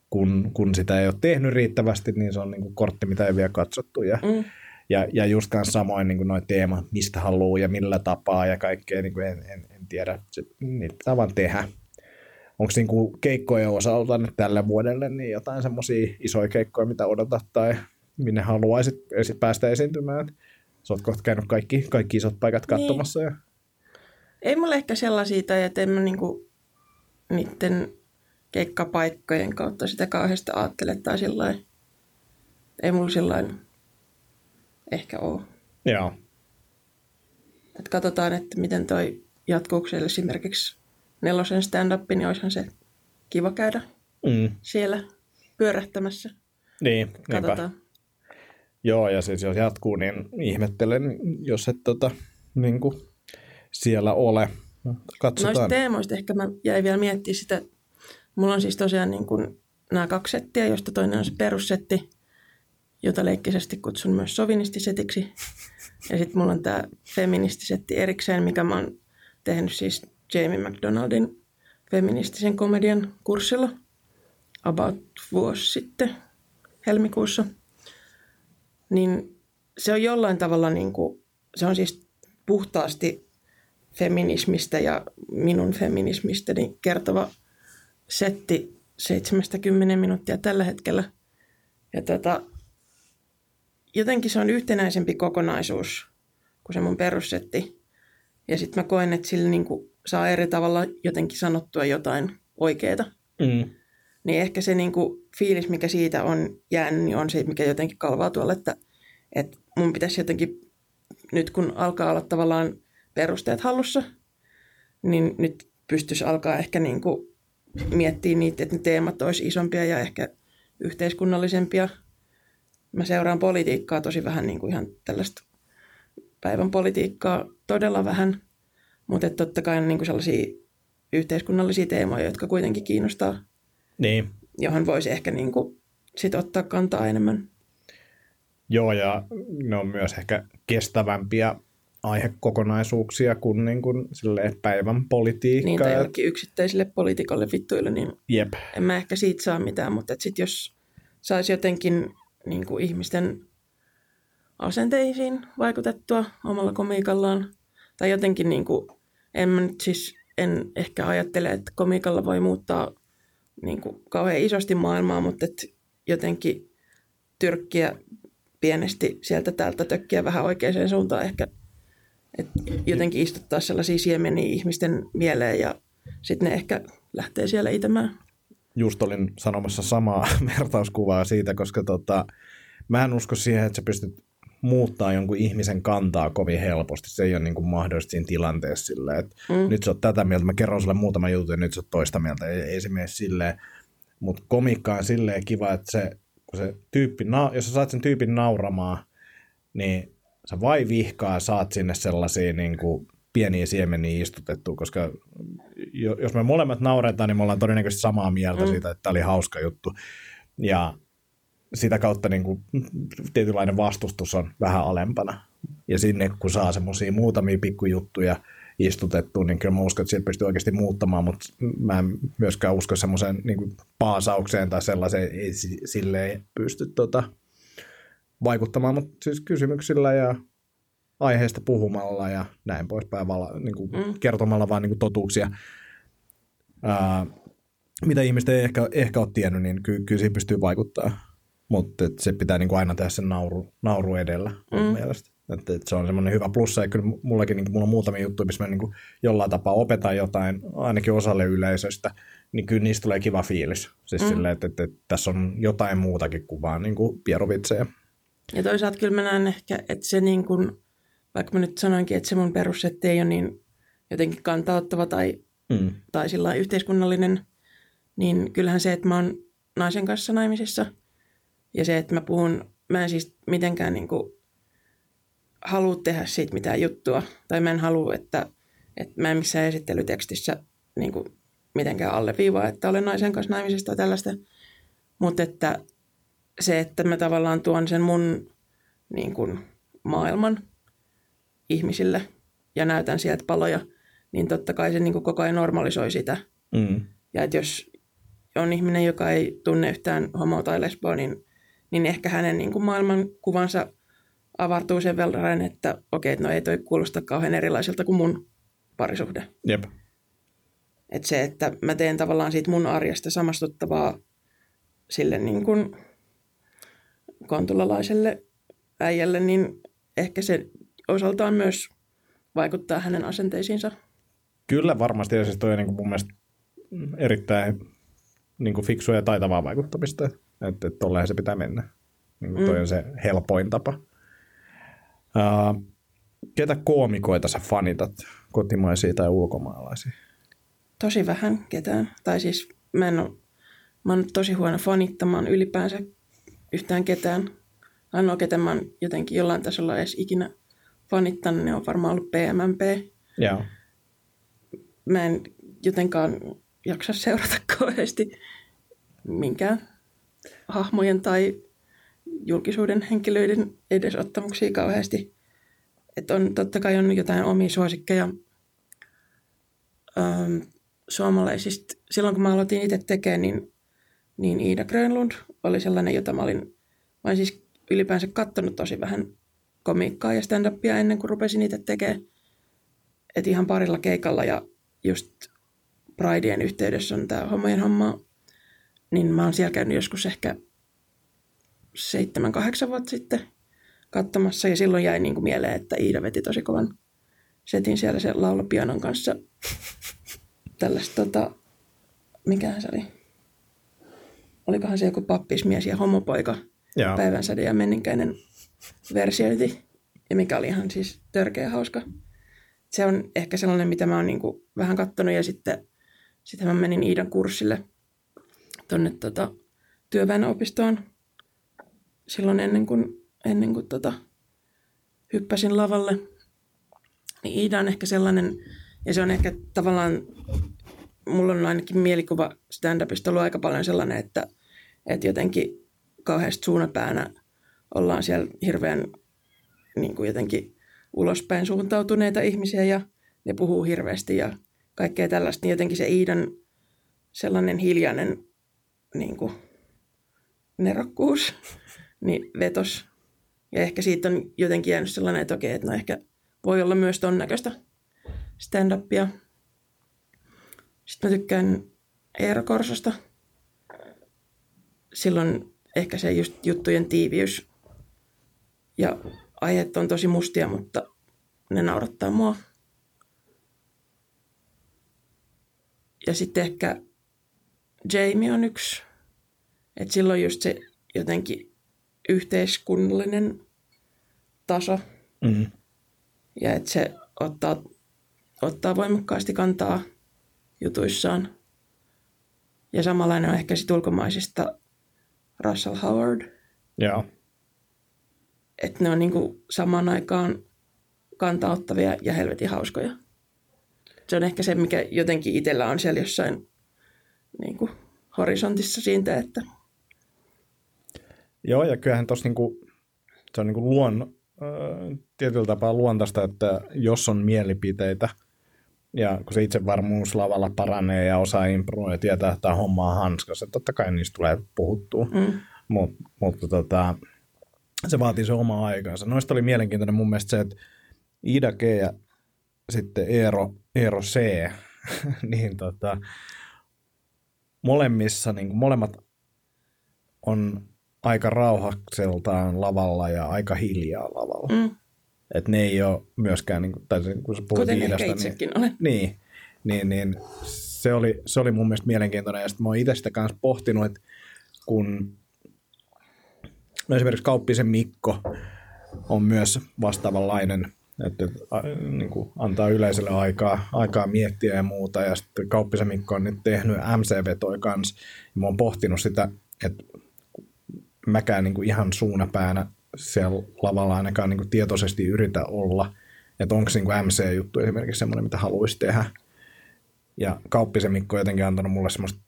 kun, kun sitä ei ole tehnyt riittävästi, niin se on niin kuin kortti, mitä ei vielä katsottu. Ja, Mm. Ja, ja just samoin niin noin teema, mistä haluaa ja millä tapaa ja kaikkea, niin kuin en, en, en tiedä. Se, niitä pitää vaan tehdä. Onko niin kuin keikkojen osalta nyt tälle vuodelle niin jotain semmoisia isoja keikkoja, mitä odotat tai minne haluaisit päästä esiintymään? Sä oot kohta käynyt kaikki, kaikki isot paikat Niin. katsomassa. Ja... Ei mulla ehkä sellaisia, tai että en mä niinku niiden keikkapaikkojen kautta sitä kauheasti ajattele tai sillä Ei mulla sillä ehkä ole. Joo. Et katsotaan, että miten toi jatkuuko siellä esimerkiksi nelosen stand-up, niin olisihan se kiva käydä Mm. siellä pyörähtämässä. Niin, niinpä. Katsotaan. Joo, ja siis jos jatkuu, niin ihmettelen, jos et tota, niin kuin siellä ole. Katsotaan. Noista teemoista ehkä mä jäin vielä miettimään sitä. Mulla on siis tosiaan niin kuin nämä kaksi settiä, josta toinen on se perussetti, jota leikkisesti kutsun myös sovinistisetiksi. Ja sitten mulla on tämä feministisetti erikseen, mikä mä oon tehnyt siis Jamie McDonaldin feministisen komedian kurssilla about vuosi sitten helmikuussa. Niin se on jollain tavalla niin kuin, se on siis puhtaasti feminismistä ja minun feminismistäni kertova setti 70 minuuttia tällä hetkellä. Ja tota, jotenkin se on yhtenäisempi kokonaisuus kuin se mun perussetti. Ja sitten mä koen, että sillä niin kuin saa eri tavalla jotenkin sanottua jotain oikeaa. Mm. Niin ehkä se niin kuin fiilis, mikä siitä on jäänyt, niin on se, mikä jotenkin kalvaa tuolla, että, että mun pitäisi jotenkin, nyt kun alkaa olla tavallaan perusteet hallussa, niin nyt pystyisi alkaa ehkä niin kuin miettiä niitä, että ne teemat olisi isompia ja ehkä yhteiskunnallisempia. Mä seuraan politiikkaa tosi vähän, niin kuin ihan tällaista päivän politiikkaa todella vähän, mutta totta kai on niin kuin sellaisia yhteiskunnallisia teemoja, jotka kuitenkin kiinnostaa, Niin. johon voisi ehkä niin kuin sit ottaa kantaa enemmän. Joo, ja ne on myös ehkä kestävämpiä aihekokonaisuuksia kuin, niin kuin silleen päivän politiikka. Niin, tai jollekin yksittäisille poliitikolle vittuille, niin Jep. en mä ehkä siitä saa mitään, mutta sitten jos saisi jotenkin niin kuin ihmisten asenteisiin vaikutettua omalla komiikallaan, tai jotenkin niin kuin, en mä nyt siis en ehkä ajattele, että komiikalla voi muuttaa niin kuin kauhean isosti maailmaa, mutta että jotenkin tyrkkiä pienesti sieltä täältä tökkiä vähän oikeaan suuntaan ehkä, että jotenkin istuttaa sellaisia siemeniä ihmisten mieleen ja sitten ne ehkä lähtee siellä itämään. Just olin sanomassa samaa vertauskuvaa siitä, koska tota, mä en usko siihen, että sä pystyt muuttaa jonkun ihmisen kantaa kovin helposti. Se ei ole niin kuin mahdollista siinä tilanteessa silleen, että mm. nyt sä oot tätä mieltä, mä kerron sulle muutama juttu ja nyt sä oot toista mieltä. Ei, ei se mene silleen. Mutta komikka on silleen kiva, että se, kun se tyyppi, na- jos sä saat sen tyypin nauramaan, niin sä vai vihkaa saat sinne sellaisia niin kuin pieniä siemeniä istutettua, koska jo- jos me molemmat nauretaan, niin me ollaan todennäköisesti samaa mieltä mm. siitä, että tämä oli hauska juttu. Ja sitä kautta niin kuin, tietynlainen vastustus on vähän alempana. Ja sinne kun saa semmoisia muutamia pikkujuttuja istutettua, niin kyllä mä uskon, että siitä pystyy oikeasti muuttamaan, mutta mä en myöskään usko semmoiseen niin kuin paasaukseen tai sellaiseen, ei si- silleen pysty tota, vaikuttamaan, mutta siis kysymyksillä ja aiheesta puhumalla ja näin poispäin, vala, niin kuin mm. kertomalla vaan niin kuin totuuksia, ää, mitä ihmiset ei ehkä, ehkä ole tiennyt, niin ky, kyllä siihen pystyy vaikuttaa. Mutta se pitää niin kuin aina tehdä sen nauru, nauru edellä mun Mm. mielestä. Että, että se on semmoinen hyvä plussa, ja kyllä mullakin niin kuin, mulla on muutamia juttuja, missä mä niin kuin jollain tapaa opetan jotain, ainakin osalle yleisöstä, niin kyllä niistä tulee kiva fiilis. Siis mm. silleen, että, että, että, tässä on jotain muutakin kuin vaan niin kuin. Ja toisaalta kyllä mä näen ehkä, että se niin kuin, vaikka mä nyt sanoinkin, että se mun perussetti ei ole niin jotenkin kantauttava tai, Mm. tai sillä yhteiskunnallinen, niin kyllähän se, että mä oon naisen kanssa naimisissa ja se, että mä puhun, mä en siis mitenkään niin kuin halua tehdä siitä mitään juttua tai mä en halua, että, että mä en missään esittelytekstissä niin kuin mitenkään alleviivaa, että olen naisen kanssa naimisissa tai tällaista, mutta että se, että mä tavallaan tuon sen mun niin kuin, maailman ihmisille ja näytän sieltä paloja, niin totta kai se niin kuin, koko ajan normalisoi sitä. Mm. Ja että jos on ihminen, joka ei tunne yhtään homoa tai lesboa, niin, niin ehkä hänen niin kuin, maailmankuvansa avartuu sen verran, että okei, okay, no ei toi kuulosta kauhean erilaiselta kuin mun parisuhde. Jep. Että se, että mä teen tavallaan siitä mun arjesta samastuttavaa sille niin kuin kontulalaiselle äijälle, niin ehkä se osaltaan myös vaikuttaa hänen asenteisiinsa. Kyllä varmasti, ja siis toi on niin kuin mun mielestä erittäin niin kuin fiksua ja taitavaa vaikuttamista, että, että tolleen se pitää mennä. Niin kuin toi Mm. on se helpoin tapa. Uh, ketä koomikoita sä fanitat, kotimaisia tai ulkomaalaisia? Tosi vähän ketään. Tai siis mä en ole, mä oon tosi huono fanittamaan ylipäänsä yhtään ketään. Ainoa, ketä mä oon jotenkin jollain tasolla edes ikinä fanittanut, niin on varmaan ollut PMMP. Joo. mä en jotenkaan jaksa seurata kauheasti minkään hahmojen tai julkisuuden henkilöiden edesottamuksia kauheasti. Että on totta kai on jotain omia suosikkeja ähm, suomalaisista. Silloin kun mä aloitin itse tekemään, niin, niin Iida Grönlund oli sellainen, jota mä olin, mä olin siis ylipäänsä kattonut tosi vähän komiikkaa ja stand-upia ennen kuin rupesin itse tekemään. Et ihan parilla keikalla ja just Prideen yhteydessä on tämä homojen homma, niin mä oon siellä käynyt joskus ehkä seitsemän, kahdeksan vuotta sitten. katsomassa ja silloin jäi niin kuin mieleen, että Iida veti tosi kovan setin siellä sen laulapianon kanssa. Tällaista, tota, mikähän se oli? Olikohan se joku pappismies ja homopoika, Joo. päivänsäde ja menninkäinen versiointi, ja mikä oli ihan siis törkeä hauska. Se on ehkä sellainen, mitä mä oon niin vähän kattonut, ja sitten, sitten mä menin Iidan kurssille tuonne tota, työväenopistoon silloin ennen kuin, ennen kuin tota, hyppäsin lavalle. Niin Iida on ehkä sellainen, ja se on ehkä tavallaan, mulla on ainakin mielikuva stand-upista ollut aika paljon sellainen, että, että jotenkin kauheasti suunapäänä ollaan siellä hirveän niin kuin jotenkin ulospäin suuntautuneita ihmisiä ja ne puhuu hirveästi ja kaikkea tällaista, niin jotenkin se Iidan sellainen hiljainen niin kuin, nerokkuus niin vetos. Ja ehkä siitä on jotenkin jäänyt sellainen, että okei, että no ehkä voi olla myös ton näköistä stand-upia. Sitten mä tykkään Eero Korsosta. Silloin ehkä se just juttujen tiiviys ja aiheet on tosi mustia, mutta ne naurattaa mua. Ja sitten ehkä Jamie on yksi. Että silloin just se jotenkin yhteiskunnallinen taso Mm. ja että se ottaa, ottaa voimakkaasti kantaa jutuissaan. Ja samanlainen on ehkä sit ulkomaisista Russell Howard, Joo. Että ne on niinku samaan aikaan kantauttavia ja helvetin hauskoja. Se on ehkä se, mikä jotenkin itsellä on siellä jossain niinku horisontissa siitä, että Joo, ja kyllähän tuossa niinku, se on niinku luon, äh, tietyllä tapaa luontaista, että jos on mielipiteitä, ja kun se itsevarmuus lavalla paranee ja osaa improa ja tietää, että tämä homma on hanskassa, että totta kai niistä tulee puhuttua. mm, Mut, mutta tota, se vaatii se oma aikansa. Noista oli mielenkiintoinen mun mielestä se, että Ida G ja sitten Eero, Eero C, niin tota, molemmissa, niin kuin molemmat on aika rauhakseltaan lavalla ja aika hiljaa lavalla. mm, Et ne ei ole myöskään, niin kuin, tai se- kun sä puhut kuten Iidasta, niin, olen. niin, niin, niin se, oli, se oli mun mielestä mielenkiintoinen. Ja sitten mä oon itse sitä kanssa pohtinut, että kun no esimerkiksi Kauppisen Mikko on myös vastaavanlainen, että niin kuin antaa yleisölle aikaa, aikaa miettiä ja muuta. Ja sitten Kauppisen Mikko on nyt tehnyt MC-vetoi kanssa. Ja mä oon pohtinut sitä, että mäkään niin kuin ihan suunapäänä siellä lavalla ainakaan niin kuin tietoisesti yritä olla. Että onko niin MC-juttu esimerkiksi semmoinen, mitä haluaisi tehdä. Ja Kauppisen Mikko on jotenkin antanut mulle semmoista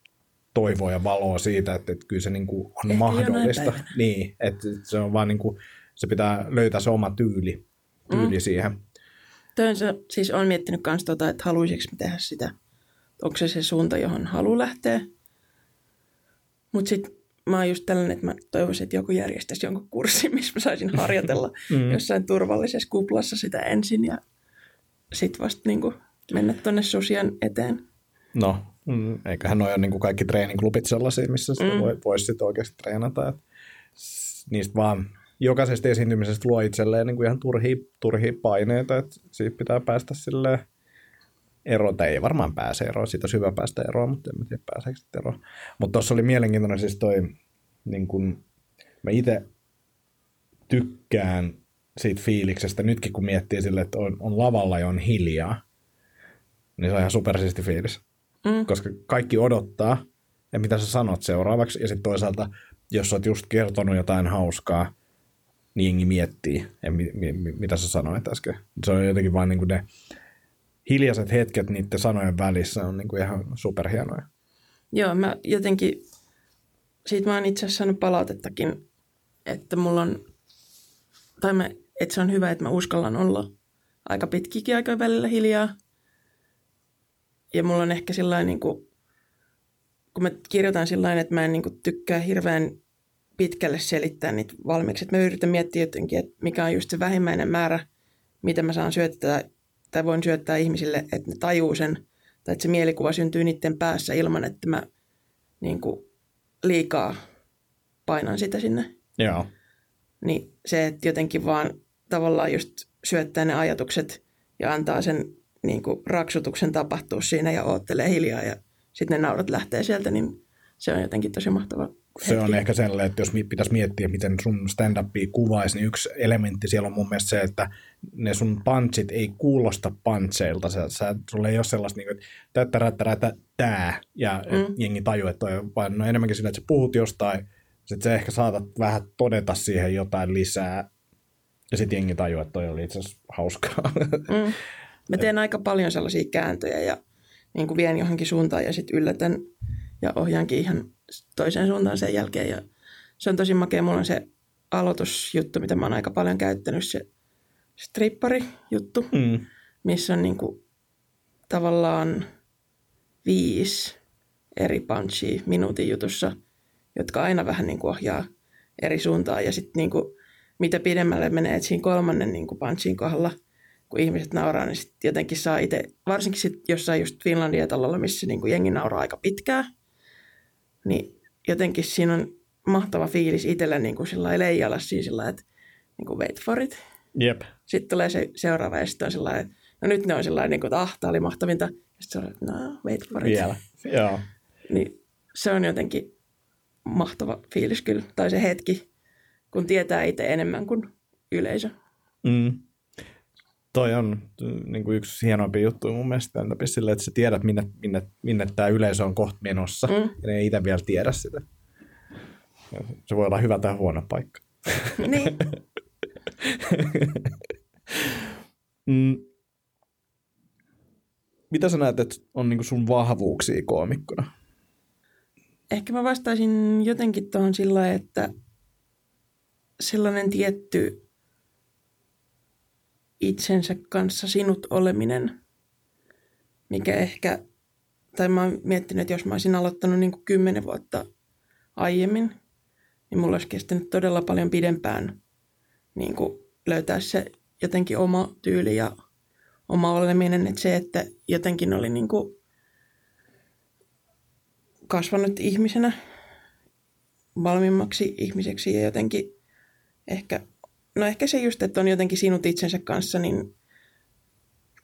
toivoa ja valoa siitä, että, että kyllä se niin kuin on Ehkä mahdollista. Niin, että se on vaan niin kuin, se pitää löytää se oma tyyli, tyyli mm. siihen. Se, siis olen miettinyt myös tota, että haluaisinko mä tehdä sitä. Onko se se suunta, johon haluaa lähteä. Mutta sitten mä oon just tällainen, että mä toivoisin, että joku järjestäisi jonkun kurssin, missä mä saisin harjoitella Mm. jossain turvallisessa kuplassa sitä ensin ja sitten vasta niinku mennä tonne susien eteen. No, mm, eiköhän noi ole niin kuin kaikki treeninklubit sellaisia, missä sitä Mm. voi, voisi sitten oikeasti treenata. Et niistä vaan jokaisesta esiintymisestä luo itselleen niin kuin ihan turhia, turhia paineita, että siitä pitää päästä silleen eroon, tai ei varmaan pääse eroon, siitä olisi hyvä päästä eroon, mutta en tiedä pääseekö siitä eroon. Mutta tuossa oli mielenkiintoinen siis toi, niin kun, mä itse tykkään siitä fiiliksestä, nytkin kun miettii sille, että on, on lavalla ja on hiljaa, niin se on ihan supersisti fiilis Mm. koska kaikki odottaa, ja mitä sä sanot seuraavaksi, ja sitten toisaalta, jos sä oot just kertonut jotain hauskaa, niin jengi miettii, ja mi, mi, mi, mitä sä sanoit äsken. Se on jotenkin vaan niinku ne hiljaiset hetket niiden sanojen välissä on niinku ihan superhienoja. Joo, mä jotenkin, siitä mä oon itse asiassa saanut palautettakin, että mulla on, tai mä, että se on hyvä, että mä uskallan olla aika pitkikin aikoja välillä hiljaa. Ja mulla on ehkä sillä niin kuin, kun mä kirjoitan sillä että mä en niin kuin, tykkää hirveän pitkälle selittää niitä valmiiksi. Että mä yritän miettiä jotenkin, että mikä on just se vähimmäinen määrä, mitä mä saan syöttää tai voin syöttää ihmisille, että ne tajuu sen, tai että se mielikuva syntyy niiden päässä ilman, että mä niin kuin, liikaa painan sitä sinne. Joo. Niin se, että jotenkin vaan tavallaan just syöttää ne ajatukset ja antaa sen niin kuin raksutuksen tapahtua siinä ja oottelee hiljaa ja sitten ne naurat lähtee sieltä, niin se on jotenkin tosi mahtava Se on ehkä sellainen, että jos pitäisi miettiä, miten sun stand-upia kuvaisi, niin yksi elementti siellä on mun mielestä se, että ne sun punchit ei kuulosta puncheilta. Sä, sä, sulla ei ole sellaista, niin kuin, että tätä, tätä, tätä, tää, ja mm. Jengi tajuu, että toi on, vaan no enemmänkin siinä, että sä puhut jostain, sitten sä ehkä saatat vähän todeta siihen jotain lisää, ja sitten jengi tajuu, että toi oli itse asiassa hauskaa. Mm. Mä teen aika paljon sellaisia kääntöjä ja niin kuin vien johonkin suuntaan ja sitten yllätän ja ohjaankin ihan toiseen suuntaan sen jälkeen. Ja se on tosi makea. Mulla on se aloitusjuttu, mitä mä oon aika paljon käyttänyt, se strippari-juttu, mm. missä on niin kuin tavallaan viisi eri punchia minuutin jutussa, jotka aina vähän niin kuin ohjaa eri suuntaan. Ja sitten niin kuin, mitä pidemmälle menee, että siinä kolmannen niin kuin punchin kohdalla, kun ihmiset nauraa, niin sitten jotenkin saa itse, varsinkin sit jossain just Finlandia talolla, missä niin kuin jengi nauraa aika pitkään, niin jotenkin siinä on mahtava fiilis itselle niin kuin sillä lailla leijalla siinä sillä että niin kuin wait for it. Jep. Sitten tulee se seuraava ja sitten on sellainen, että no nyt ne on sellainen, niin kuin, että ah, tämä oli mahtavinta. Ja sitten on, että no, wait for it. Vielä. Joo. Niin se on jotenkin mahtava fiilis kyllä, tai se hetki, kun tietää itse enemmän kuin yleisö. Mm. Toi on niin kuin yksi hienoimpia juttuja mun mielestä stand sille, että sä tiedät, minne, minne, minne tämä yleisö on kohta menossa, mm. Mm. ja ne ei itse vielä tiedä sitä. Ja Se voi olla hyvä tai huono paikka. Niin, Mm. Mitä sä näet, että on niin kuin sun vahvuuksia koomikkona? ehkä mä vastaisin jotenkin tuohon sillä että sellainen tietty itsensä kanssa sinut oleminen, mikä ehkä, tai mä oon miettinyt, että jos mä olisin aloittanut niin kuin kymmenen vuotta aiemmin, niin mulla olisi kestänyt todella paljon pidempään niin kuin löytää se jotenkin oma tyyli ja oma oleminen. Että se, että jotenkin oli niin kuin kasvanut ihmisenä valmiimmaksi ihmiseksi ja jotenkin ehkä, no ehkä se just, että on jotenkin sinut itsensä kanssa, niin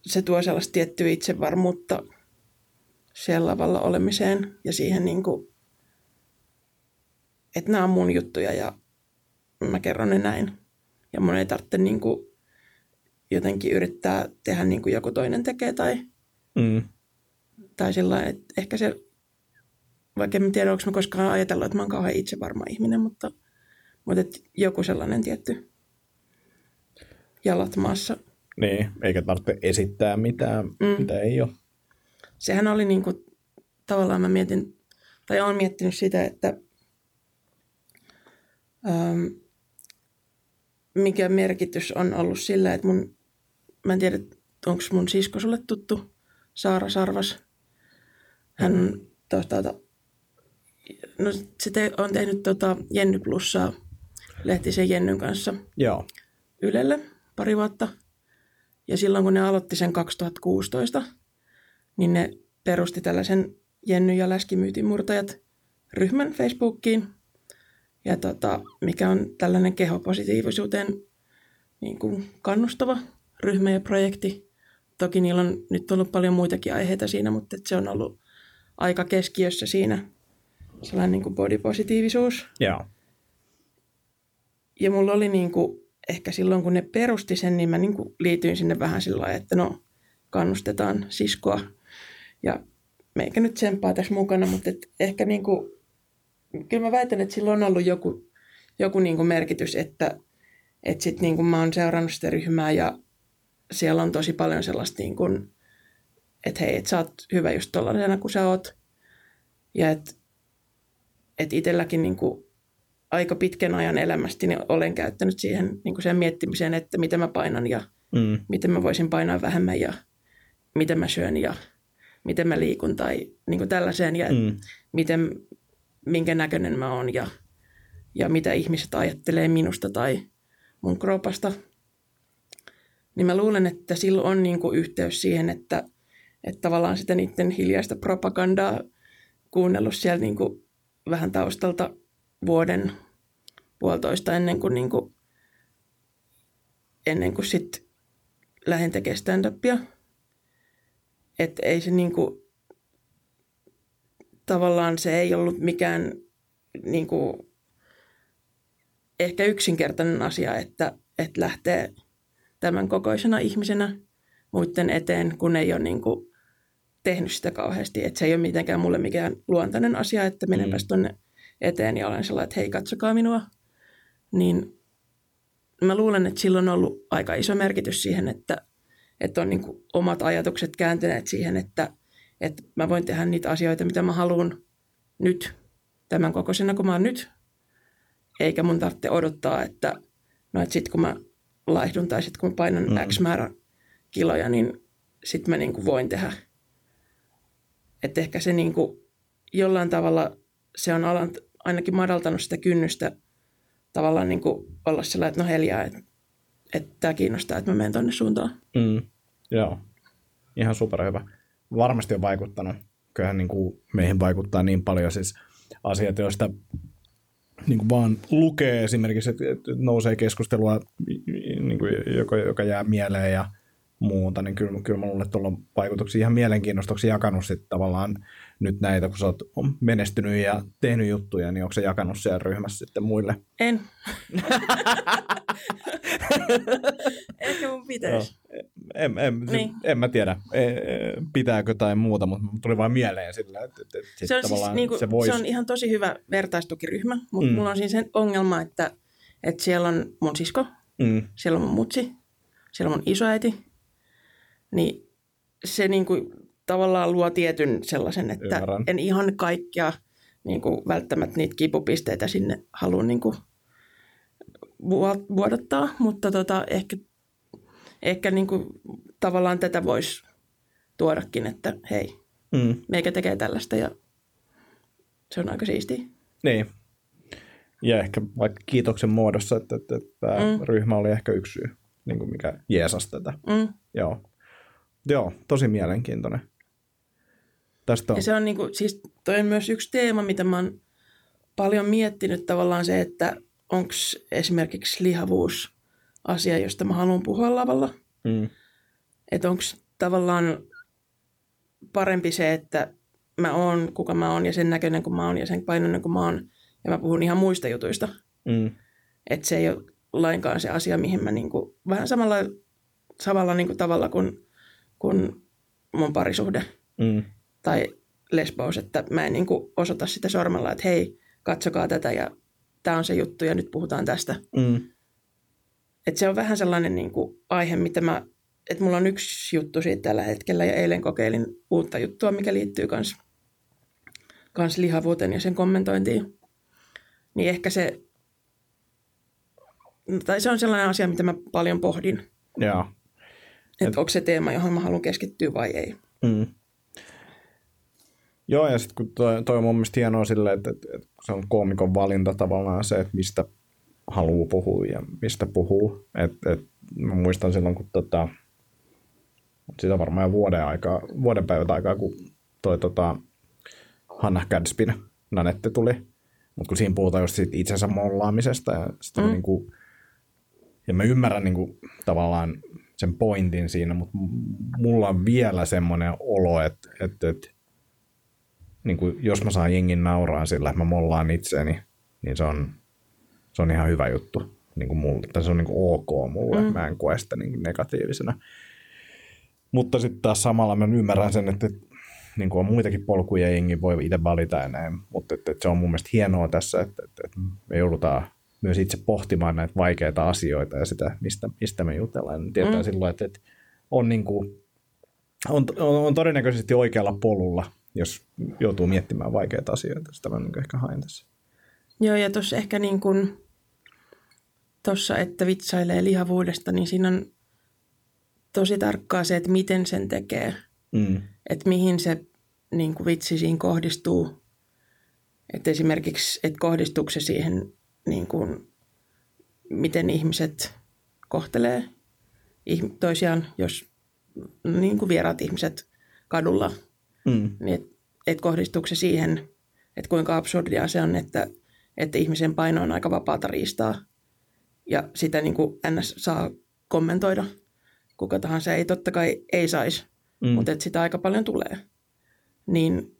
se tuo sellaista tiettyä itsevarmuutta siellä lavalla olemiseen ja siihen niin kuin, että nämä on mun juttuja ja mä kerron ne näin. Ja mun ei tarvitse niin kuin jotenkin yrittää tehdä niin kuin joku toinen tekee tai, Mm. tai sillä että ehkä se, vaikka en tiedä, onko mä koskaan ajatellut, että mä oon kauhean itsevarma ihminen, mutta, mutta että joku sellainen tietty jalat maassa. Niin, eikä tarvitse esittää mitään, mm. Mm. mitä ei ole. Sehän oli niin kuin, tavallaan mä mietin, tai olen miettinyt sitä, että ähm, mikä merkitys on ollut sillä, että mun, mä en tiedä, onko mun sisko sulle tuttu, Saara Sarvas. Hän on toisaalta, no se te, on tehnyt tota Jenny Plussaa Lehtisen Jennyn kanssa Joo. Ylelle pari vuotta. Ja silloin kun ne aloitti sen 2016, niin ne perusti tällaisen Jenny ja Läskimyytin murtajat ryhmän Facebookiin. Ja tota, mikä on tällainen kehopositiivisuuteen niin kuin kannustava ryhmä ja projekti. Toki niillä on nyt ollut paljon muitakin aiheita siinä, mutta se on ollut aika keskiössä siinä sellainen niin kuin body-positiivisuus. Joo. Ja mulla oli niin kuin, ehkä silloin, kun ne perusti sen, niin mä niin kuin liityin sinne vähän sillä että no, kannustetaan siskoa. Ja meikä nyt tsemppaa tässä mukana, mutta et ehkä niin kuin, kyllä mä väitän, että sillä on ollut joku, joku niin kuin merkitys, että, että sit niin kuin mä oon seurannut sitä ryhmää ja siellä on tosi paljon sellaista niin kuin, että hei, että sä oot hyvä just tollaisena kuin sä oot. Ja että et itselläkin niin kuin aika pitkän ajan elämästäni olen käyttänyt siihen niin kuin sen miettimiseen, että mitä mä painan ja Mm. miten mä voisin painaa vähemmän ja miten mä syön ja miten mä liikun tai niin kuin tällaiseen ja. Mm. miten, minkä näköinen mä oon ja, ja mitä ihmiset ajattelee minusta tai mun kropasta. Niin mä luulen, että sillä on niin kuin yhteys siihen, että, että tavallaan sitä niiden hiljaista propagandaa kuunnellut siellä niin kuin vähän taustalta vuoden puolitoista ennen kuin, niin kuin ennen kuin sitten lähdin tekemään stand-upia. Että ei se niinku, tavallaan se ei ollut mikään niinku, ehkä yksinkertainen asia, että, että lähtee tämän kokoisena ihmisenä muiden eteen, kun ei ole niinku tehnyt sitä kauheasti. Että se ei ole mitenkään mulle mikään luontainen asia, että menenpäs mm. tuonne eteen ja olen sellainen, että hei, katsokaa minua. Niin mä luulen, että sillä on ollut aika iso merkitys siihen, että, että on niin kuin omat ajatukset kääntyneet siihen, että, että mä voin tehdä niitä asioita, mitä mä haluan nyt, tämän kokoisena kuin mä oon nyt. Eikä mun tarvitse odottaa, että no että sit kun mä laihdun tai sitten kun mä painan mm. X määrä kiloja, niin sitten mä niin kuin voin tehdä. Että ehkä se niin kuin jollain tavalla se on ainakin madaltanut sitä kynnystä tavallaan niin kuin olla sellainen, että no heljaa, että, että tämä kiinnostaa, että mä menen tuonne suuntaan. Mm, joo, ihan superhyvä. Varmasti on vaikuttanut. Kyllähän niin kuin meihin vaikuttaa niin paljon siis asiat, joista niin kuin vaan lukee esimerkiksi, että nousee keskustelua, niin kuin, joka, joka jää mieleen ja muuta, niin kyllä, kyllä mä luulen, että tuolla on vaikutuksia ihan mielenkiinnostoksi jakanut sitten tavallaan nyt näitä, kun sä oot menestynyt ja tehnyt juttuja, niin onko se jakanut siellä ryhmässä sitten muille? En. Ehkä mun pitäisi. No, en, en, niin. en mä tiedä, e, e, pitääkö tai muuta, mutta tuli vain mieleen sillä, että, että se, on siis, niin kuin, se, vois... se on ihan tosi hyvä vertaistukiryhmä, mutta mm. mulla on siinä sen ongelma, että, että siellä on mun sisko, mm. siellä on mun mutsi, siellä on mun isoäiti, niin se niin kuin tavallaan luo tietyn sellaisen, että Ymmärrän. en ihan kaikkia niin kuin välttämättä niitä kipupisteitä sinne halua niin kuin vuodattaa, mutta tota, ehkä, ehkä niin kuin tavallaan tätä voisi tuodakin, että hei, mm. meikä tekee tällaista ja se on aika siistiä. Niin. Ja ehkä vaikka kiitoksen muodossa, että, että, että tämä mm. ryhmä oli ehkä yksi syy, niin kuin mikä jeesasi tätä. Mm. Joo. Joo, tosi mielenkiintoinen. Tästä on. Ja se on niinku, siis toi on myös yksi teema, mitä mä oon paljon miettinyt tavallaan se, että onko esimerkiksi lihavuus asia, josta mä haluan puhua lavalla. Mm. Että onko tavallaan parempi se, että mä oon kuka mä oon ja sen näköinen kuin mä oon ja sen painoinen kuin mä oon ja mä puhun ihan muista jutuista. Mm. Että se ei ole lainkaan se asia, mihin mä niinku, vähän samalla, samalla niinku tavalla kuin, kuin mun parisuhde. Mm tai lesbous, että mä en niin kuin osoita sitä sormella, että hei, katsokaa tätä ja tämä on se juttu ja nyt puhutaan tästä. Mm. Et se on vähän sellainen niin kuin aihe, mitä mä, että mulla on yksi juttu siitä tällä hetkellä ja eilen kokeilin uutta juttua, mikä liittyy kans, kans lihavuuteen ja sen kommentointiin. Niin ehkä se, tai se on sellainen asia, mitä mä paljon pohdin. Joo. Että Et, onko se teema, johon mä haluan keskittyä vai ei. Mm. Joo, ja sitten kun toi, toi on mun mielestä hienoa silleen, että, että, että se on koomikon valinta tavallaan se, että mistä haluaa puhua ja mistä puhuu. Et, et, mä muistan silloin, kun tota, sitä varmaan jo vuoden, aikaa, vuoden päivät aikaa, kun toi tota, Hanna Gadspin Nanette tuli. Mutta kun siinä puhutaan just siitä itsensä mollaamisesta ja sitä mm. niin kuin, ja mä ymmärrän niin kuin, tavallaan sen pointin siinä, mutta mulla on vielä semmoinen olo, että, että, että niin kuin, jos mä saan jengin nauraa sillä, että mä mollaan itseäni, niin se on, se on ihan hyvä juttu. Niin kuin mulle, tai se on niin kuin ok mulle, mm. mä en koe sitä niin kuin negatiivisena. Mutta sitten taas samalla mä ymmärrän sen, että niin kuin on muitakin polkuja, jengi voi itse valita ja näin, mutta että, että se on mun mielestä hienoa tässä, että, että, että me joudutaan myös itse pohtimaan näitä vaikeita asioita ja sitä, mistä, mistä me jutellaan. Tietää mm. silloin, että, että on, niin kuin, on, on, on todennäköisesti oikealla polulla jos joutuu miettimään vaikeita asioita. Sitä mä niin ehkä haen tässä. Joo, ja tuossa ehkä niin kuin tuossa, että vitsailee lihavuudesta, niin siinä on tosi tarkkaa se, että miten sen tekee. Mm. Että mihin se niin kuin vitsi siinä kohdistuu. Että esimerkiksi, että kohdistuuko se siihen, niin kuin, miten ihmiset kohtelee toisiaan, jos niin kuin vieraat ihmiset kadulla – Mm. Niin että et kohdistuuko se siihen, että kuinka absurdia se on, että, että ihmisen paino on aika vapaata riistaa ja sitä niin kuin NS saa kommentoida. Kuka tahansa ei totta kai ei saisi, Mm. mm. mutta että sitä aika paljon tulee. Niin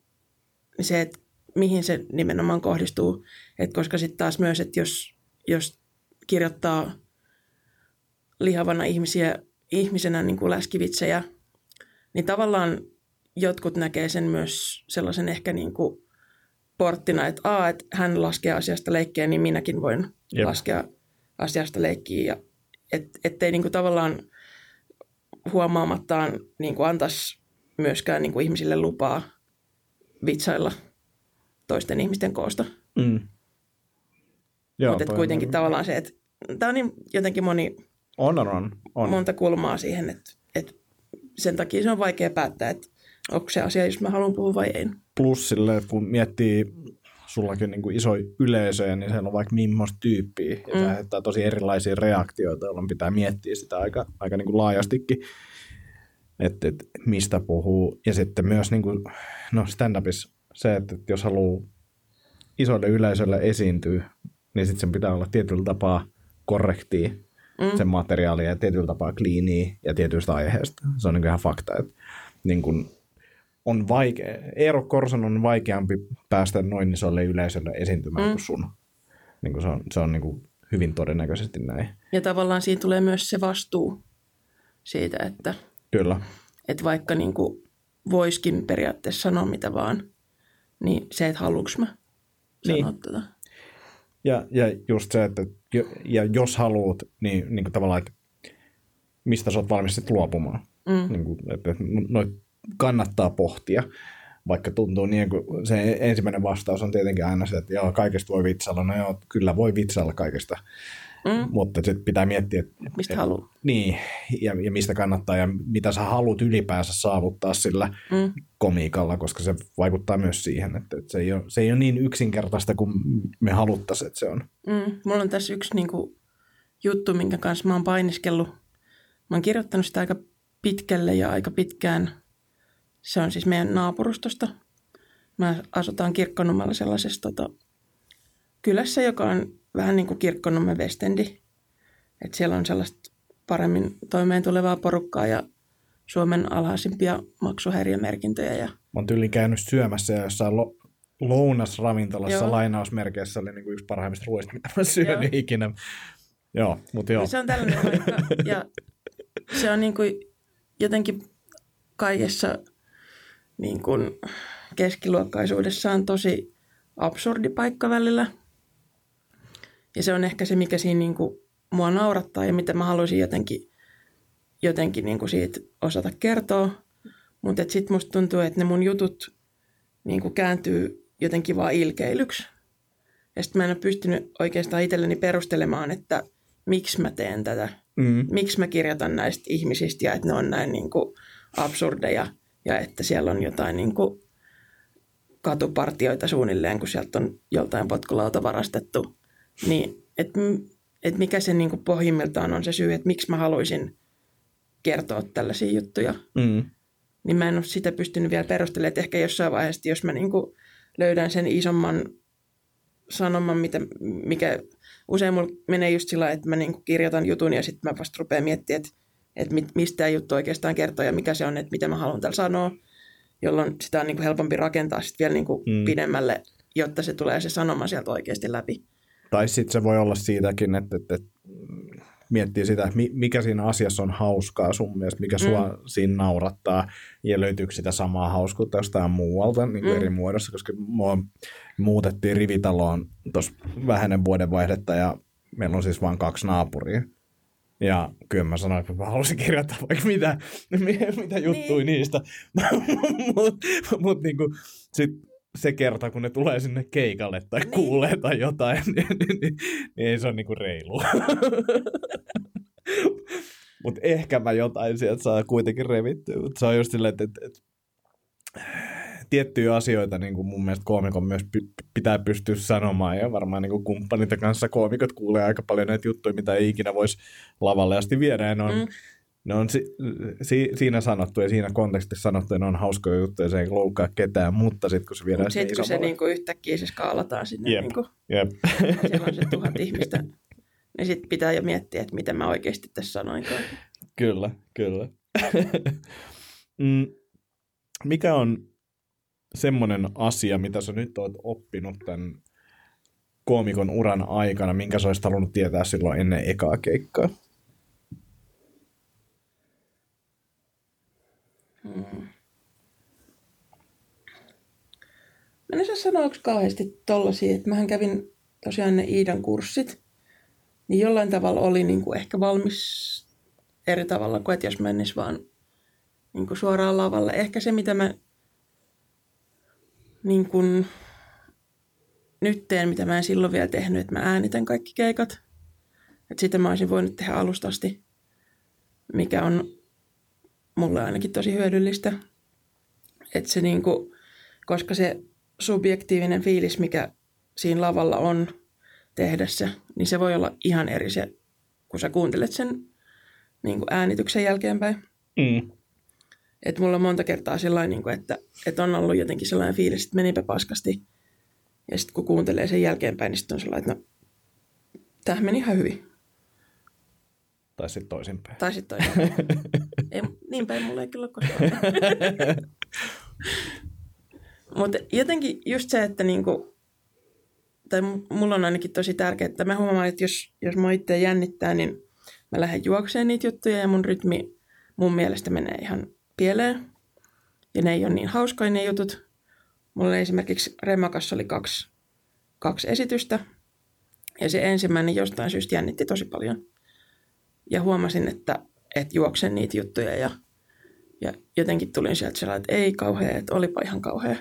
se, että mihin se nimenomaan kohdistuu. että koska sitten taas myös, että jos, jos kirjoittaa lihavana ihmisiä, ihmisenä niin kuin läskivitsejä, niin tavallaan jotkut näkee sen myös sellaisen ehkä niin kuin porttina, että, Aa, että hän laskee asiasta leikkiä, niin minäkin voin Jep. Laskea asiasta leikkiä. Ja et, ettei niin kuin tavallaan huomaamattaan niin kuin antaisi myöskään niin kuin ihmisille lupaa vitsailla toisten ihmisten koosta. Mm. Joo, Mutta kuitenkin tavallaan se, että tämä on niin jotenkin moni, On, on, on. on. monta kulmaa siihen, että, että sen takia se on vaikea päättää, että onko se asia, jos mä haluan puhua vai ei. Plus sille, että kun miettii sullakin niin kuin iso yleisöjä, niin siellä on vaikka millaista tyyppiä. Ja mm. se aiheuttaa tosi erilaisia reaktioita, jolloin pitää miettiä sitä aika, aika niin kuin laajastikin, että, että mistä puhuu. Ja sitten myös niin kuin, no stand-upissa se, että että jos haluaa isolle yleisölle esiintyä, niin sitten sen pitää olla tietyllä tapaa korrektia mm. sen materiaalia ja tietyllä tapaa kliiniä ja tietystä aiheesta. Se on niin kuin ihan fakta, että niin kuin on vaikea, Eero Korson on vaikeampi päästä noin isolle yleisölle esiintymään mm. kuin sun. Niin kuin se on, se on niin kuin hyvin todennäköisesti näin. Ja tavallaan siinä tulee myös se vastuu siitä, että, Kyllä. että vaikka niin kuin voiskin periaatteessa sanoa mitä vaan, niin se, että haluuks mä Niin. sanoa tätä. Ja, ja just se, että jo- ja jos haluat, niin, niin kuin tavallaan, että mistä sä oot valmis luopumaan. Mm. Niin kuin, että noit kannattaa pohtia, vaikka tuntuu niin kuin se ensimmäinen vastaus on tietenkin aina se, että joo, kaikesta voi vitsailla. No joo, kyllä voi vitsailla kaikesta, Mm. mutta sitten pitää miettiä, että Mistä haluaa. Niin, ja, ja mistä kannattaa ja mitä sä haluat ylipäänsä saavuttaa sillä Mm. komiikalla, koska se vaikuttaa myös siihen, että, että se, ei ole, se ei ole niin yksinkertaista kuin me haluttaisiin, että se on. Mm. Mulla on tässä yksi niin kuin, juttu, minkä kanssa mä oon painiskellut. Mä oon kirjoittanut sitä aika pitkälle ja aika pitkään. Se on siis meidän naapurustosta. Mä asutaan Kirkkonummella sellaisessa tota, kylässä, joka on vähän niin kuin Kirkkonummen Westendi. Et siellä on sellaista paremmin toimeen tulevaa porukkaa ja Suomen alhaisimpia maksuhäiriömerkintöjä. Ja, Mä oon tyyliin käynyt syömässä ja jossain lo, lounasravintolassa Joo. lainausmerkeissä oli niin kuin yksi parhaimmista ruoista, mitä mä syönyt Joo. ikinä. Joo, mutta joo. Se on tällainen paikka ja se on niin kuin jotenkin kaikessa niin kuin keskiluokkaisuudessaan tosi absurdi paikka välillä. Ja se on ehkä se, mikä siinä niin kuin mua naurattaa ja mitä mä haluaisin jotenkin, jotenkin niin kuin siitä osata kertoa. Mutta sitten musta tuntuu, että ne mun jutut niin kuin kääntyy jotenkin vaan ilkeilyksi. Ja sitten mä en ole pystynyt oikeastaan itselleni perustelemaan, että miksi mä teen tätä. Mm. Miksi mä kirjoitan näistä ihmisistä ja että ne on näin niin kuin absurdeja ja että siellä on jotain niin kuin katupartioita suunnilleen, kun sieltä on joltain potkulauta varastettu. Niin, että et mikä se niin kuin pohjimmiltaan on se syy, että miksi mä haluaisin kertoa tällaisia juttuja Mm. niin mä en ole sitä pystynyt vielä perustelemaan, että ehkä jossain vaiheessa, jos mä niin kuin löydän sen isomman sanoman, mitä, mikä usein mulla menee just sillä että mä niin kuin kirjoitan jutun ja sitten mä vasta rupean miettimään, että, että mit- mistä tämä juttu oikeastaan kertoo ja mikä se on, että mitä mä haluan tällä sanoa, jolloin sitä on niin kuin helpompi rakentaa sitten vielä niin kuin Mm. mm. pidemmälle, jotta se tulee se sanoma sieltä oikeasti läpi. Tai sitten se voi olla siitäkin, että, että, että miettii sitä, mikä siinä asiassa on hauskaa sun mielestä, mikä sua mm. siinä naurattaa, ja löytyykö sitä samaa hauskuutta jostain muualta niin kuin mm. Mm. eri muodossa, koska mua muutettiin rivitaloon tuossa vähäinen vuodenvaihdetta, ja meillä on siis vain kaksi naapuria. Ja kyllä mä sanoin, että mä haluaisin kirjoittaa vaikka mitä, mitä juttuja niin. Niin. niistä. Mutta mut niinku, sit se kerta, kun ne tulee sinne keikalle tai niin. Niin. kuulee tai jotain, niin, niin, niin, niin ei se ole niinku reilu. Mutta ehkä mä jotain sieltä saa kuitenkin revittyä. Mutta se on just silleen, että, että, että tiettyjä asioita niin kuin mun mielestä koomikon myös py- pitää pystyä sanomaan ja varmaan niin kuin kumppanita kanssa koomikot kuulee aika paljon näitä juttuja, mitä ei ikinä voisi lavalle asti viedä ja ne on, mm. Ne on si- si- siinä sanottu ja siinä kontekstissa sanottu ja ne on hauskoja juttuja, se ei loukkaa ketään, mutta sitten kun se viedään sitten kun se niin kuin yhtäkkiä se skaalataan sinne, Jep. niin kuin, Jep. siellä on se tuhat ihmistä niin sitten pitää jo miettiä, että miten mä oikeasti tässä sanoinkaan. Kyllä, kyllä. mm, mikä on semmoinen asia, mitä sä nyt oot oppinut tämän koomikon uran aikana, minkä sä olisit halunnut tietää silloin ennen ekaa keikkaa? Hmm. Mä en osaa sanoa, kauheasti tollasia, että mähän kävin tosiaan ne Iidan kurssit, niin jollain tavalla oli niin kuin ehkä valmis eri tavalla kuin, että jos menisi vaan niin kuin suoraan lavalle. Ehkä se, mitä mä niin kuin nyt teen, mitä mä en silloin vielä tehnyt, että mä äänitän kaikki keikat. Että sitä mä olisin voinut tehdä alustasti, mikä on mulle ainakin tosi hyödyllistä. Että se niinku, koska se subjektiivinen fiilis, mikä siinä lavalla on tehdessä, niin se voi olla ihan eri se, kun sä kuuntelet sen niin kuin äänityksen jälkeenpäin. Mm. Että mulla on monta kertaa sellainen, niin kuin, että, että on ollut jotenkin sellainen fiilis, että menipä paskasti. Ja sitten kun kuuntelee sen jälkeenpäin, niin sitten on sellainen, että no, tämähän meni ihan hyvin. Tai sitten toisinpäin. Tai sitten toisinpäin. ei, niin päin mulla ei kyllä koskaan. Mutta jotenkin just se, että niinku, tai mulla on ainakin tosi tärkeää, että mä huomaan, että jos, jos mä itse jännittää, niin mä lähden juokseen niitä juttuja ja mun rytmi mun mielestä menee ihan pieleen. Ja ne ei ole niin hauskoja ne jutut. Mulla esimerkiksi Remakassa oli kaksi, kaksi esitystä. Ja se ensimmäinen jostain syystä jännitti tosi paljon. Ja huomasin, että, että juoksen niitä juttuja ja, ja jotenkin tulin sieltä sellainen, että ei kauhea, että olipa ihan kauhea.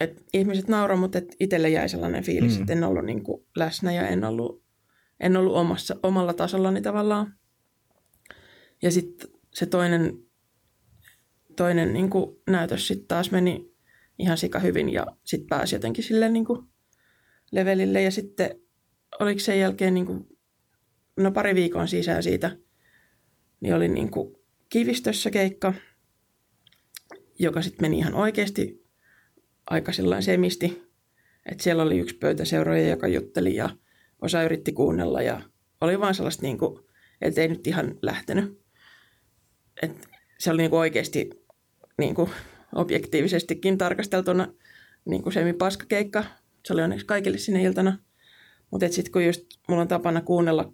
Et ihmiset nauroivat, mutta et itselle jäi sellainen fiilis, mm. että en ollut niin kuin läsnä ja en ollut, en ollut omassa, omalla tasollani tavallaan. Ja sitten se toinen, toinen niin kuin näytös sitten taas meni ihan sika hyvin ja sitten pääsi jotenkin sille niin kuin levelille. Ja sitten oliko sen jälkeen niin kuin, no pari viikon sisään siitä, niin oli niin kuin kivistössä keikka, joka sitten meni ihan oikeasti aika sellainen semisti. Että siellä oli yksi pöytäseuroja, joka jutteli ja osa yritti kuunnella ja oli vaan sellaista, niin kuin, että ei nyt ihan lähtenyt. Et se oli niin kuin oikeasti niin kuin objektiivisestikin tarkasteltuna niin kuin semipaskakeikka. Se oli onneksi kaikille sinne iltana. Mutta sitten kun just mulla on tapana kuunnella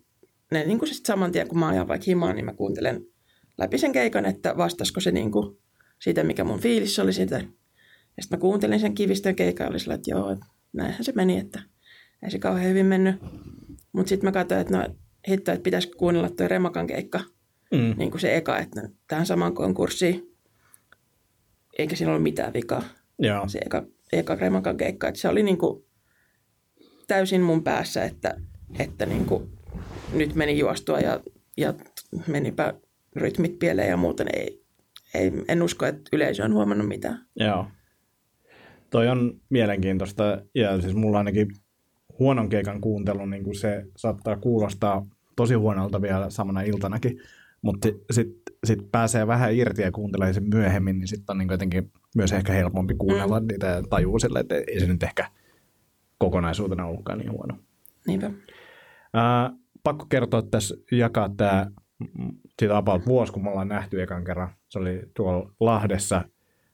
ne niin kuin sit saman tien, kun mä ajan vaikka himaan, niin mä kuuntelen läpi sen keikan, että vastasko se niin kuin siitä, mikä mun fiilis oli siitä. Ja sitten mä kuuntelin sen kivistön keikan ja oli sillä, että joo, näinhän se meni, että ei se kauhean hyvin mennyt. Mutta sitten mä katsoin, että no hitto, että pitäisikö kuunnella tuo Remakan keikka, mm. niin kuin se eka, että tähän samaan konkurssiin, eikä siinä ollut mitään vikaa. Joo. Se eka, eka Remakan keikka, että se oli niin kuin täysin mun päässä, että, että niin kuin nyt meni juostua ja, ja menipä rytmit pieleen ja muuten ei, ei, en usko, että yleisö on huomannut mitään. Joo. Toi on mielenkiintoista ja siis mulla ainakin huonon keikan kuuntelu, niin kuin se saattaa kuulostaa tosi huonolta vielä samana iltanakin, mutta sitten sit pääsee vähän irti ja kuuntelee sen myöhemmin, niin sitten on niin jotenkin myös ehkä helpompi kuunnella mm. niitä ja tajuu sille, että ei se nyt ehkä kokonaisuutena ollutkaan niin huono. Niinpä. Ää, pakko kertoa tässä, jakaa tämä siitä about vuosi, kun me ollaan nähty ekan kerran. Se oli tuolla Lahdessa.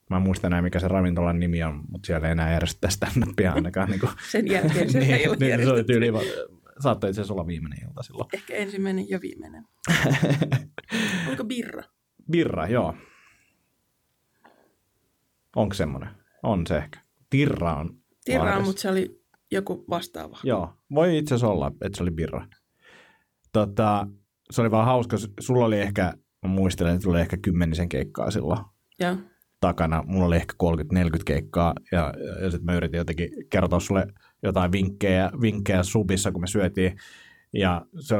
Mä en muista enää, mikä se ravintolan nimi on, mutta siellä ei enää järjestetä stand-upia ainakaan. niin kuin. Sen jälkeen se niin, ei ole niin, se oli tyyli, saattoi itse asiassa olla viimeinen ilta silloin. Ehkä ensimmäinen ja viimeinen. Onko birra? Birra, joo. Onko semmoinen? On se ehkä. Tirra on. Tirra, mutta se oli joku vastaava. Joo, voi itse asiassa olla, että se oli birra. Tota, se oli vaan hauska. Sulla oli ehkä, mä muistelen, että oli ehkä kymmenisen keikkaa silloin Joo. takana. Mulla oli ehkä 30-40 keikkaa ja, ja, ja sitten mä yritin jotenkin kertoa sulle jotain vinkkejä, vinkkejä subissa, kun me syötiin. Ja se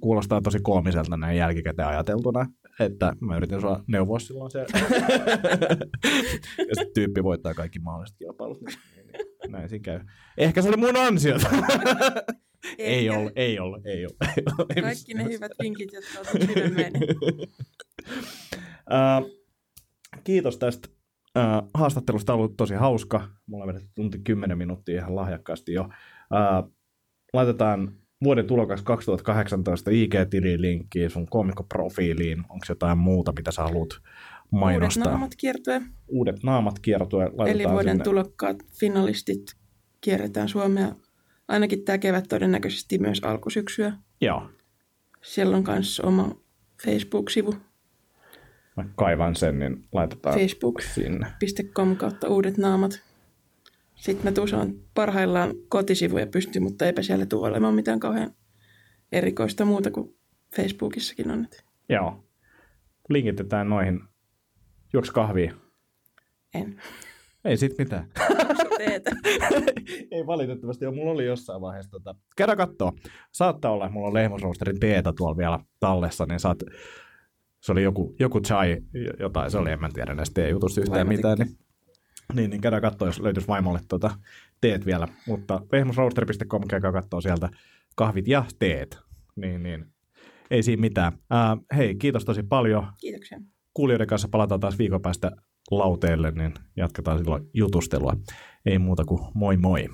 kuulostaa tosi koomiselta näin jälkikäteen ajateltuna, että mä yritin sua neuvoa silloin se. ja sitten tyyppi voittaa kaikki mahdolliset kilpailut. Niin, niin, näin siinä käy. Ehkä se oli mun ansiota. ei ollut, ei ollut, ei ollut. Kaikki ne hyvät vinkit, jotka otat sydämeen. uh, kiitos tästä haastattelusta. On ollut tosi hauska. Mulla on vedetty tunti 10 minuuttia ihan lahjakkaasti jo. Laitetaan vuoden tulokas 2018 IG-tiliin linkkiin, sun komikkoprofiiliin, onko jotain muuta, mitä sä haluat mainostaa? Uudet naamat kiertue. Uudet naamat kiertue. Eli vuoden sinne. tulokkaat finalistit kierretään Suomea. Ainakin tämä kevät todennäköisesti myös alkusyksyä. Joo, Siellä on myös oma Facebook-sivu. Mä kaivan sen, niin laitetaan Facebook. sinne. .com kautta uudet naamat. Sitten mä tuusaan parhaillaan kotisivuja pysty, mutta eipä siellä tule olemaan mitään kauhean erikoista muuta kuin Facebookissakin on. Et Joo. Linkitetään noihin. Juoks kahvia? en. Ei sit mitään. Teetä. Ei valitettavasti ole. Mulla oli jossain vaiheessa. Tota... Käydä kattoo. Saattaa olla, että mulla on lehmusroosterin teetä tuolla vielä tallessa, niin saat... Se oli joku, joku chai, jotain se oli, en mä tiedä näistä teejutusta yhtään Vaimo mitään. Niin, niin, niin käydään katsoa, jos löytyisi vaimolle tota, teet vielä. Mutta lehmusroasteri.com käykää katsoa sieltä kahvit ja teet. Niin, niin. Ei siinä mitään. Ää, hei, kiitos tosi paljon. Kiitoksia. Kuulijoiden kanssa palataan taas viikon päästä lauteelle, niin jatketaan silloin jutustelua. Ei muuta kuin moi moi.